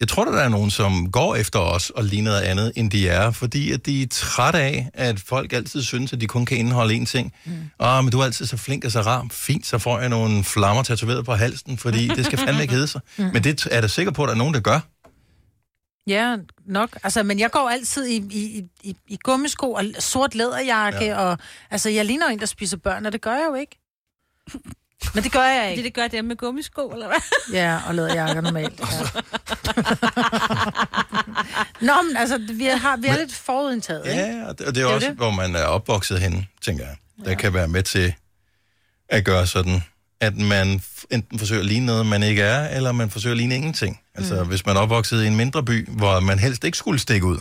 Jeg tror, der er nogen, som går efter os og ligner noget andet, end de er, fordi at de er trætte af, at folk altid synes, at de kun kan indeholde én ting. Mm. Åh, men du er altid så flink og så rar. Fint, så får jeg nogle flammer tatoveret på halsen, fordi det skal fandme ikke hedde sig. Mm. Men det er der sikker på, at der er nogen, der gør. Ja, nok. Altså, men jeg går altid i, i, i, i gummisko og sort læderjakke, ja. og altså, jeg ligner en, der spiser børn, og det gør jeg jo ikke. Men det gør jeg Det, ikke. det gør det med gummisko, eller hvad? Ja, og læderjakker normalt. Ja. Nå, men altså, vi, har, vi er lidt forudindtaget, ikke? Ja, og det, og det er jo også, det. hvor man er opvokset hen, tænker jeg. Der kan være med til at gøre sådan, at man enten forsøger at ligne noget, man ikke er, eller man forsøger at ligne ingenting. Altså, mm. hvis man er opvokset i en mindre by, hvor man helst ikke skulle stikke ud,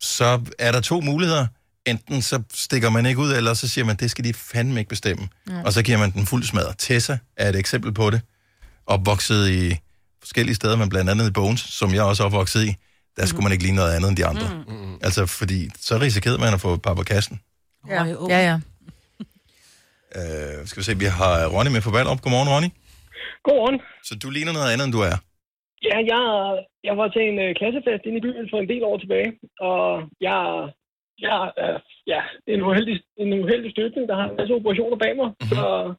så er der to muligheder. Enten så stikker man ikke ud, eller så siger man, det skal de fandme ikke bestemme. Mm. Og så giver man den fuld smadret. Tessa er et eksempel på det. Opvokset i forskellige steder, men blandt andet i Bones, som jeg også er opvokset i, der skulle man ikke ligne noget andet end de andre. Mm. Altså, fordi så risikerede man at få par på kassen. Ja, ja. ja. Øh, skal vi se, vi har Ronny med på Ballerup. Godmorgen, Ronny. Godmorgen. Så du ligner noget andet, end du er. Ja, jeg, jeg var til en uh, klassefest inde i byen for en del år tilbage, og jeg, jeg er ja, en uheldig, en uheldig støbning, der har en masse operationer bag mig. Mm-hmm. Så,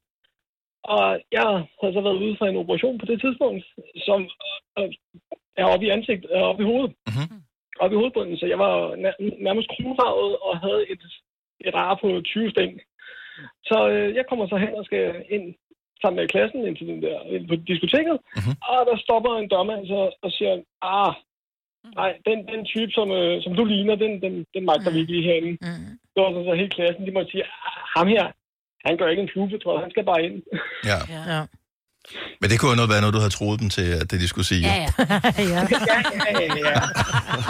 og jeg har så været ude for en operation på det tidspunkt, som øh, er oppe i ansigt, er oppe i hovedet. Mm-hmm. Oppe i hovedbunden, så jeg var nær- nærmest kronfarvet og havde et, et ar på 20 stæng. Så øh, jeg kommer så hen og skal ind sammen med klassen ind til den der, ind på diskoteket, mm-hmm. og der stopper en dørmand så, og siger, ah, nej, den, den type, som, øh, som du ligner, den, den, den magter vi ikke lige herinde. Mm. Det var så, så hele klassen, de måtte sige, ah, ham her, han gør ikke en flue, tror jeg, han skal bare ind. Ja. ja. Men det kunne jo noget være noget, du havde troet dem til, at det de skulle sige. Ja, ja. ja. ja, ja, ja, ja.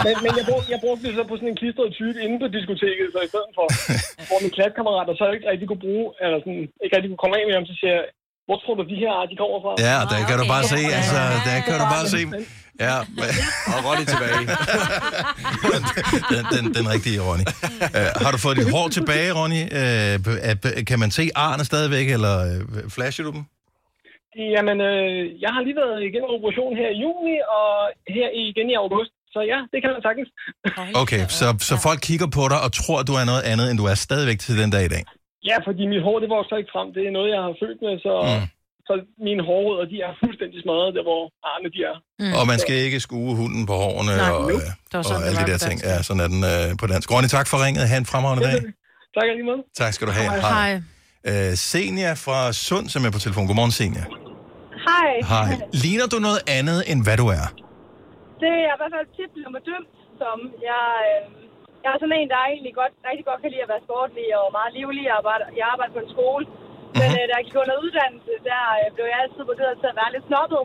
Men, men jeg, brugte, jeg brugte det så på sådan en klistret type inde på diskoteket, så i stedet for, hvor mine klassekammerater så ikke rigtig kunne bruge, eller sådan, ikke rigtig kunne komme af med ham, så siger jeg, hvor tror du, de her er, de kommer fra? Ja, der kan du bare se, altså, der kan du bare se. Ja, og Ronny tilbage. den, den, den rigtige, Ronny. Uh, har du fået dit hår tilbage, Ronny? Uh, kan man se arne stadigvæk, eller uh, flasher du dem? Jamen, øh, jeg har lige været igennem operation her i juni, og her igen i august. Så ja, det kan man sagtens. Okay, så, så folk kigger på dig og tror, at du er noget andet, end du er stadigvæk til den dag i dag. Ja, fordi mit hår, det vokser ikke frem. Det er noget, jeg har født med, så, mm. Så mine hårrødder, de er fuldstændig smadret, der hvor arne de er. Mm. Og man skal ikke skue hunden på hårene Nej, og, øh, og det alle de der ting. Ja, sådan er den øh, på dansk. Ronny, tak for ringet. Ha' en fremragende dag. Tak lige måde. Tak skal du have. Hej. Uh, Senia fra Sund, som er på telefon. Godmorgen, Senia. Hej. Hej. Ligner du noget andet, end hvad du er? Det er i hvert fald tit blevet mig dømt, som jeg, øh, jeg er sådan en, der egentlig godt, rigtig godt kan lide at være sportlig og meget livlig. Jeg arbejder, jeg arbejder på en skole. Men øh, da jeg gik under uddannelse, der øh, blev jeg altid vurderet til at være lidt snobbet.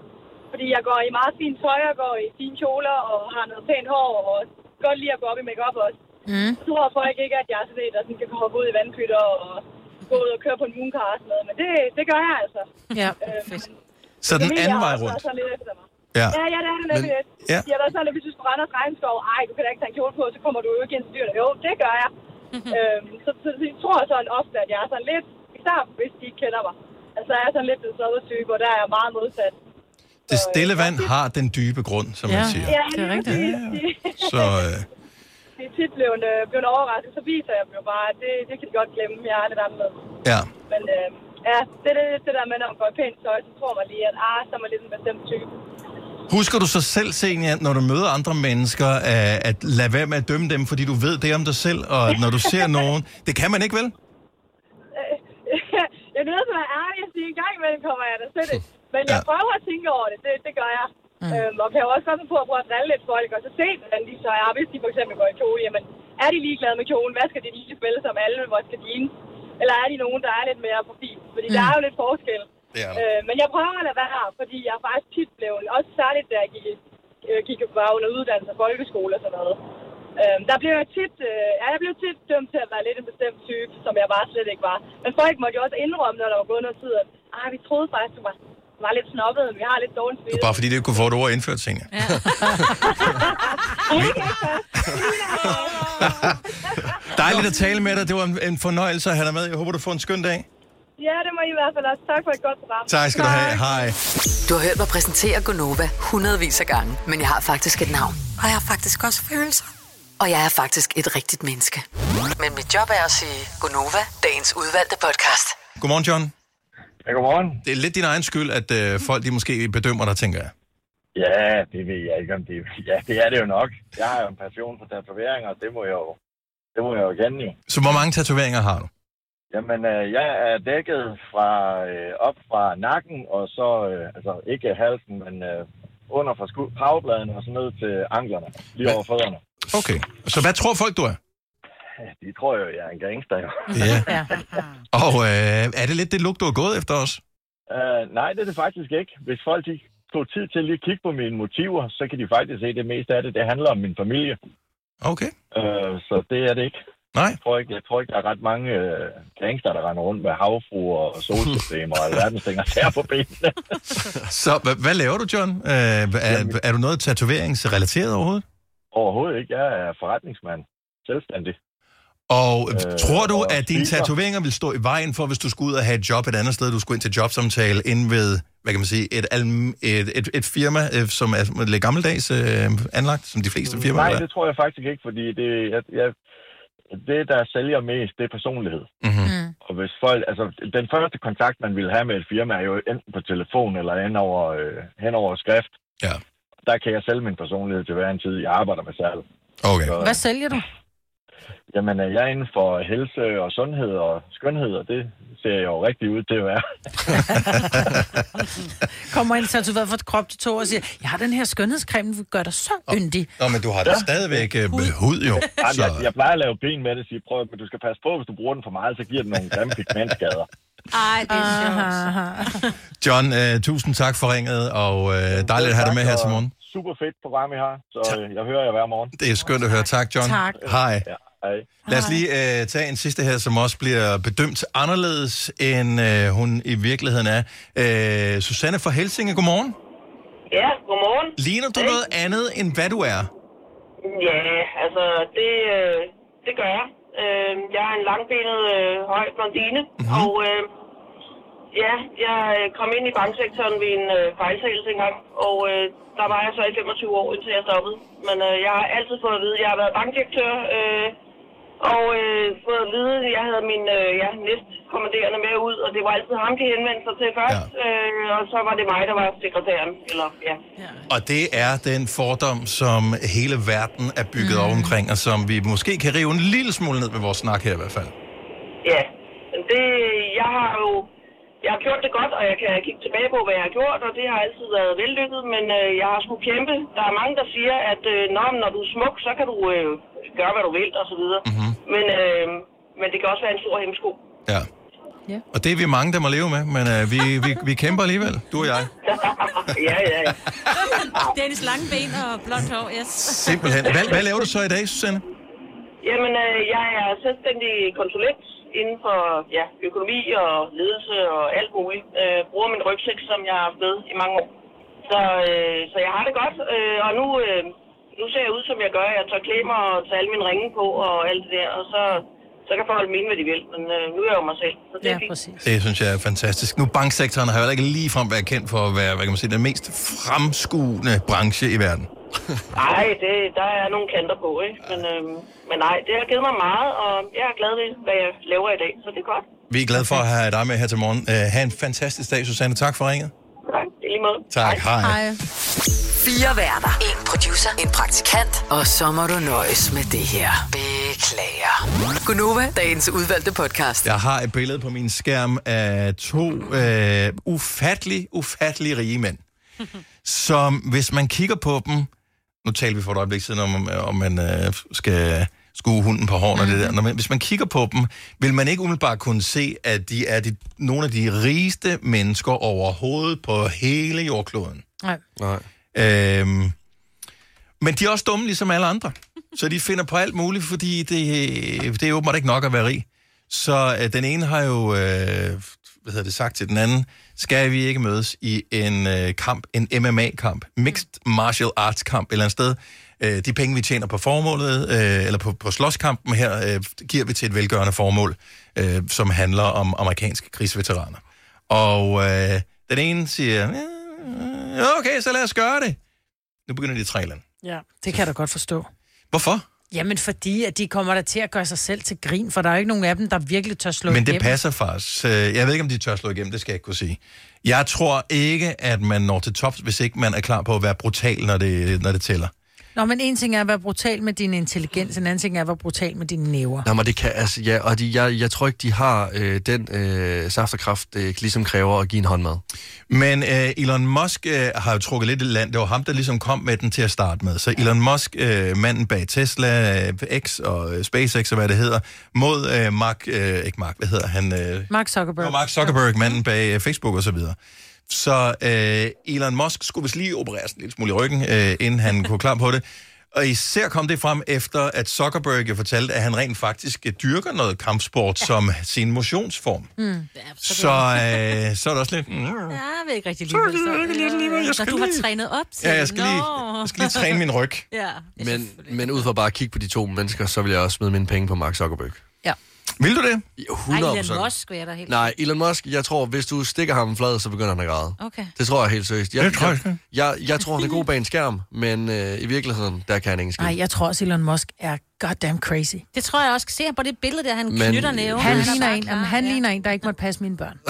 Fordi jeg går i meget fint tøj, jeg går i fine kjoler og har noget pænt hår og godt lide at gå op i makeup også. Mm. Så tror folk ikke, at jeg er sådan en, der sådan kan hoppe ud i vandpytter og gå ud og køre på en mooncar og sådan noget. Men det, det gør jeg altså. Ja, fedt. Så den anden vej rundt. Så lidt efter mig. Ja. Ja, ja, det er det nemlig Men- lidt. ja. Har været sådan, at hvis du skal rende og regnskov, ej, du kan da ikke tage en kjole på, så kommer du jo ikke ind til dyrene. Jo, det gør jeg. øhm, så, så, så, jeg tror sådan ofte, at jeg er sådan lidt, især hvis de ikke kender mig, altså jeg er sådan lidt den søde type, og der er jeg meget modsat. Det stille vand har den dybe grund, som man siger. Ja, det er rigtigt. De, Så øh, de er tit blevet, øh, blevet overrasket, så viser jeg dem jo bare, at det, det kan de godt glemme, jeg er lidt anderledes. ja. Men øh, ja, det er det, det der med, når man går i pænt tøj, så tror man lige, at ah, så er man lidt en bestemt type. Husker du så selv, Senja, når du møder andre mennesker, øh, at lade være med at dømme dem, fordi du ved det om dig selv, og når du ser nogen... Det kan man ikke, vel? Er nødt til at være ærlig og sige, en gang imellem kommer jeg der til det. Men jeg prøver at tænke over det, det, det gør jeg. Mm. Øhm, og kan jo også godt på at prøve at drille lidt folk, og så se, hvordan de så er. Hvis de for eksempel går i kjole, jamen, er de ligeglade med kjolen? Hvad skal de lige spille som alle, hvor skal de ind? Eller er de nogen, der er lidt mere profil? Fordi mm. der er jo lidt forskel. Er øh, men jeg prøver at lade være, fordi jeg faktisk tit blevet, også særligt da jeg gik, øh, gik bare under uddannelse og folkeskole og sådan noget. Øh, der blev jeg tit, øh, ja, jeg blev tit dømt til at være lidt en bestemt type, som jeg bare slet ikke var. Men folk måtte jo også indrømme, når der var gået noget tid, at ah, vi troede faktisk, du var, var lidt snobbet, vi har lidt dårligt spil. Bare fordi det ikke kunne få et ord indført, Senja. Ja. Dejligt at tale med dig. Det var en, en fornøjelse at have dig med. Jeg håber, du får en skøn dag. Ja, det må I i hvert fald også. Tak for et godt program. Tak skal du have. Hej. Du har hørt mig præsentere Gonova hundredvis af gange, men jeg har faktisk et navn. Og jeg har faktisk også følelser. Og jeg er faktisk et rigtigt menneske. Men mit job er at sige Gonova, dagens udvalgte podcast. Godmorgen, John. Ja, godmorgen. Det er lidt din egen skyld, at øh, folk de måske bedømmer dig, tænker jeg. Ja, det ved jeg ikke, om det Ja, det er det jo nok. Jeg har jo en passion for tatoveringer, og det må jeg jo, det må jeg jo kende jo. Så hvor mange tatoveringer har du? Jamen, øh, jeg er dækket fra øh, op fra nakken, og så, øh, altså ikke halsen, men øh, under fra sku- og så ned til anklerne, lige over fødderne. Okay. Så hvad tror folk, du er? Ja, De tror jo, jeg er en gangster jo. Ja. Og øh, er det lidt det look, du har gået efter os? Uh, nej, det er det faktisk ikke. Hvis folk de tog tid til lige at kigge på mine motiver, så kan de faktisk se, at det meste af det, det handler om min familie. Okay. Uh, så det er det ikke. Nej. Jeg tror ikke, jeg tror ikke der er ret mange uh, gangster, der render rundt med havfruer og solsystemer og alverdens ting og sager på benene. Så hvad, hvad laver du, John? Øh, er, er du noget tatoveringsrelateret overhovedet? Overhovedet ikke. Jeg er forretningsmand. Selvstændig. Og øh, tror du, og at dine speaker. tatoveringer vil stå i vejen for, hvis du skulle ud og have et job et andet sted, du skulle ind til jobsamtale ind ved, hvad kan man sige, et, alm- et, et, et firma, øh, som er lidt gammeldags øh, anlagt, som de fleste firmaer Nej, er? det tror jeg faktisk ikke, fordi det, jeg, jeg, det der sælger mest, det er personlighed. Mm-hmm. Og hvis folk, altså, den første kontakt, man vil have med et firma, er jo enten på telefon eller hen over, øh, hen over skrift. Ja. Der kan jeg sælge min personlighed til hver en tid. Jeg arbejder med salg. Okay. Så, Hvad sælger du? Jamen, øh, jeg er inden for helse og sundhed og skønhed, og det ser jeg jo rigtig ud til at være. Kommer en tatoveret fra krop til to og siger, jeg har den her skønhedscreme, den gør dig så yndig. Nå, men du har da stadigvæk øh, hud, jo. Jamen, Så, jeg, jeg plejer at lave grin med det og sige, prøv, men du skal passe på, hvis du bruger den for meget, så giver den nogle grimme pigmentskader. Ej, det er sjovt. John, øh, tusind tak for ringet, og øh, dejligt at have dig med her til morgen. Super fedt program, I har, så øh, jeg hører jer hver morgen. Det er skønt at høre. Tak, John. Tak. Hej. Ja, hej. Lad os lige øh, tage en sidste her, som også bliver bedømt anderledes, end øh, hun i virkeligheden er. Øh, Susanne fra Helsinge, godmorgen. Ja, godmorgen. Ligner du noget andet, end hvad du er? Ja, altså, det, øh, det gør jeg. Øh, jeg er en langbenet, øh, høj blondine, mm-hmm. og øh, ja, jeg øh, kom ind i banksektoren ved en øh, fejltagelse engang, og øh, der var jeg så i 25 år, indtil jeg stoppede. Men øh, jeg har altid fået at vide, jeg har været bankdirektør, øh, og øh, fået at vide, at jeg havde min øh, ja, næstkommanderende med ud, og det var altid ham, de henvendte sig til først, ja. øh, og så var det mig, der var sekretæren, eller ja. Og det er den fordom, som hele verden er bygget mm. op omkring, og som vi måske kan rive en lille smule ned med vores snak her i hvert fald. Ja, men det, jeg har jo, jeg har gjort det godt, og jeg kan kigge tilbage på, hvad jeg har gjort, og det har altid været vellykket, men øh, jeg har skulle kæmpe. Der er mange, der siger, at øh, når, når du er smuk, så kan du øh, gøre, hvad du vil, og så videre. Mm-hmm. Men, øh, men det kan også være en stor hemsko. Ja. Ja. Og det er vi mange, der må leve med, men øh, vi, vi, vi kæmper alligevel, du og jeg. ja, ja, ja. Dennis lange ben og blondt hår, yes. Simpelthen. Hvad, hvad laver du så i dag, Susanne? Jamen, øh, jeg er selvstændig konsulent inden for ja, økonomi og ledelse og alt muligt. Øh, bruger min rygsæk, som jeg har haft med i mange år. Så, øh, så jeg har det godt, øh, og nu, øh, nu ser jeg ud, som jeg gør. Jeg klæde mig og tage alle mine ringe på og alt det der, og så, så kan folk mene, hvad de vil. Men øh, nu er jeg jo mig selv, så det er Ja, fint. præcis. Det synes jeg er fantastisk. Nu banksektoren har jo ikke ligefrem været kendt for at være, hvad kan man sige, den mest fremskuende branche i verden. Nej, det, der er nogle kanter på, ikke? Men, øh, men nej, det har givet mig meget, og jeg er glad ved, hvad jeg laver i dag, så det er godt. Vi er glade for at have dig med her til morgen. Uh, ha' en fantastisk dag, Susanne. Tak for ringet. Tak, i lige måde. Tak, hej. hej. Fire værter. En producer. En praktikant. Og så må du nøjes med det her. Beklager. Gunova, dagens udvalgte podcast. Jeg har et billede på min skærm af to uh, ufattelig, ufattelig rige mænd, som hvis man kigger på dem, nu talte vi for et øjeblik siden om, om man uh, skal skue hunden på hårene og det der. Når man, hvis man kigger på dem, vil man ikke umiddelbart kunne se, at de er de, nogle af de rigeste mennesker overhovedet på hele jordkloden. Nej. Nej. Øhm, men de er også dumme, ligesom alle andre. Så de finder på alt muligt, fordi det, det er åbenbart ikke nok at være rig. Så øh, den ene har jo øh, hvad hedder det, sagt til den anden, skal vi ikke mødes i en øh, kamp, en MMA-kamp, Mixed Martial Arts kamp et eller andet sted. Øh, de penge, vi tjener på formålet, øh, eller på, på slåskampen her, øh, giver vi til et velgørende formål, øh, som handler om amerikanske krigsveteraner. Og øh, den ene siger, "Ja, okay, så lad os gøre det. Nu begynder de tre lande. Ja, det kan jeg da godt forstå. Hvorfor? Jamen, fordi at de kommer der til at gøre sig selv til grin, for der er jo ikke nogen af dem, der virkelig tør slå Men det igennem. passer faktisk. Øh, Jeg ved ikke, om de tør slå igennem, det skal jeg ikke kunne sige. Jeg tror ikke, at man når til tops, hvis ikke man er klar på at være brutal, når det, når det tæller. Nå, men en ting er at være brutal med din intelligens, en anden ting er at være brutal med dine næver. Nå, men det kan, altså, ja, og de, jeg, jeg tror ikke, de har øh, den øh, saft og kraft, det ligesom kræver at give en håndmad. Men øh, Elon Musk øh, har jo trukket lidt i land. Det var ham, der ligesom kom med den til at starte med. Så Elon Musk, øh, manden bag Tesla, øh, X og øh, SpaceX og hvad det hedder, mod øh, Mark, øh, ikke Mark, hvad hedder han? Øh, Mark Zuckerberg. Og Mark Zuckerberg, manden bag øh, Facebook og så videre. Så øh, Elon Musk skulle vist lige opereres en lille smule i ryggen, øh, inden han kunne klar på det. Og især kom det frem efter, at Zuckerberg jo fortalte, at han rent faktisk dyrker noget kampsport ja. som sin motionsform. Mm. Ja, Så, så, øh, så er det også lidt... Mm, Ja, jeg vil ikke rigtig lide det. Så, Jeg skal Når du har lige- trænet op til. Ja, jeg skal lige, jeg skal lige træne min ryg. Ja. Men, men ud fra bare at kigge på de to mennesker, så vil jeg også smide mine penge på Mark Zuckerberg. Vil du det? 100 Ej, Elon Musk vil jeg da helt. Nej, Elon Musk, jeg tror, hvis du stikker ham flad, så begynder han at græde. Okay. Det tror jeg helt seriøst. Jeg, Det tror jeg jeg, jeg, jeg tror, han er god bag en skærm, men øh, i virkeligheden, der kan han ingen skid. Nej, jeg tror også, Elon Musk er goddamn crazy. Det tror jeg også. Se på det billede der, han Men- knytter næven. Han Hvis- ligner en, jamen, han ligner en, der ikke måtte passe mine børn.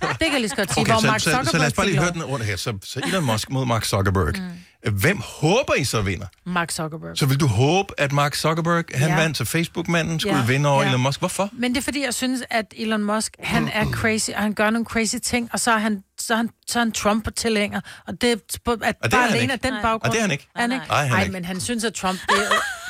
det kan jeg lige så godt sige, Okay, hvor så, Mark så, så lad os bare lige høre den rundt her. Så, så Elon Musk mod Mark Zuckerberg. Mm. Hvem håber I så vinder? Mark Zuckerberg. Så vil du håbe, at Mark Zuckerberg, han Ja. vandt, så Facebook-manden skulle Ja, vinde over ja. Elon Musk? Hvorfor? Men det er fordi, jeg synes, at Elon Musk, han er crazy, og han gør nogle crazy ting, og så er han, så er han, så er han Trump-tilhænger. Og det, at Og det er bare han alene af den Nej. baggrund... Og det er han ikke. Er han ikke? Nej, han er Ej, ikke. men han synes, at Trump... Det er,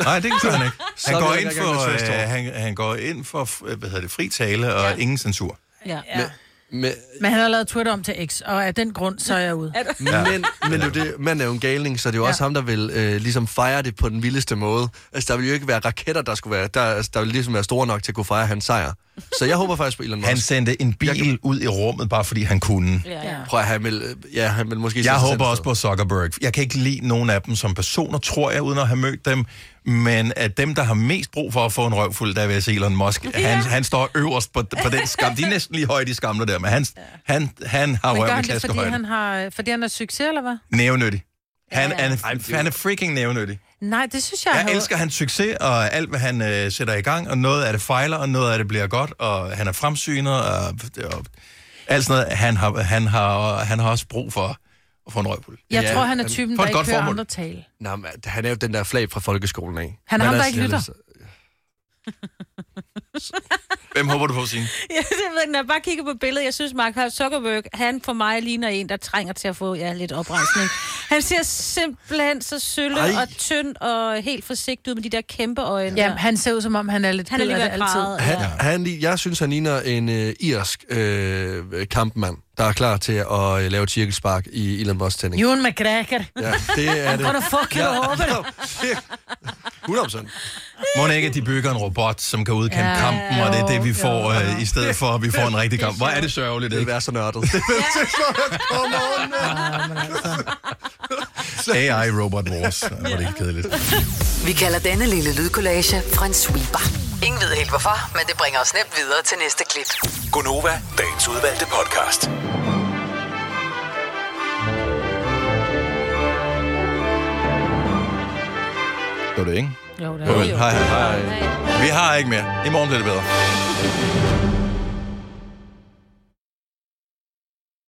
Nej, det gør han ikke. Han går, jeg ind for, øh, han, han går ind for øh, hvad hedder det, fri tale og ja. ingen censur. Ja. ja. Men, Men han har lavet Twitter om til X, og af den grund, så er jeg ude. Ja. men, men det jo det, man er jo en galning, så det er jo Ja. også ham, der vil øh, ligesom fejre det på den vildeste måde. Altså, der vil jo ikke være raketter, der skulle være, der, altså, der vil ligesom være store nok til at kunne fejre hans sejr. Så jeg håber faktisk på Elon Musk. Han sendte en bil ud i rummet, bare fordi han kunne. Ja, ja. Prøv at han vil, øh, ja, han vil måske... Jeg håber også på Zuckerberg. Jeg kan ikke lide nogen af dem som personer, tror jeg, uden at have mødt dem. Men at dem, der har mest brug for at få en røvfuld, der vil jeg se Elon Musk. Han, han står øverst på, på den skam. De er næsten lige høje, de skamler der, men han, han, han har røv med det, fordi klaskehøjde. han, har, fordi han er succes, eller hvad? Nævnyttig. Han, Ja, ja, ja. han, han er freaking nævnyttig. Nej, det synes jeg... Jeg havde- elsker hans succes og alt, hvad han øh, sætter i gang, og noget af det fejler, og noget af det bliver godt, og han er fremsynet, og, og alt sådan noget. Han har, han, har, han har også brug for at få en røvfuld. Jeg Ja, tror, han er han- typen, for der et ikke hører andre tale. Nå, men han er jo den der flag fra folkeskolen af. Han er ham, der altså, ikke lytter. altså- Hvem håber du på, Signe? Ja, det ved, jeg, når jeg bare kigger på billedet, jeg synes, Mark Zuckerberg, han for mig ligner en, der trænger til at få ja, lidt oprejsning. Han ser simpelthen så sølle Ej. og tynd og helt forsigtig ud med de der kæmpe øjne. Ja, han ser ud som om, han er lidt Han er lige altid. Han, Ja. han, jeg synes, han ligner en øh, irsk øh, kampmand, der er klar til at øh, lave et cirkelspark i Elon Musk tænding. Ewan McGregor. Ja, det er det. The fuck, you over det? 100 procent. Må ikke, at de bygger en robot, som kan udkæmpe Ja, ja, kampen, og det er det, vi jo, får, jo. øh, i stedet for, at vi får en rigtig kamp. Hvor er det sørgeligt, Det ikke? vil være så nørdet. AI Robot Wars. Hvor er det ikke kedeligt. Vi kalder denne lille lydkollage en sweeper. Ingen ved helt hvorfor, men det bringer os nemt videre til næste klip. Gunova, dagens udvalgte podcast. Det var det, ikke? Jo, det Hej, hej, hej. Vi har ikke mere. I morgen bliver det bedre.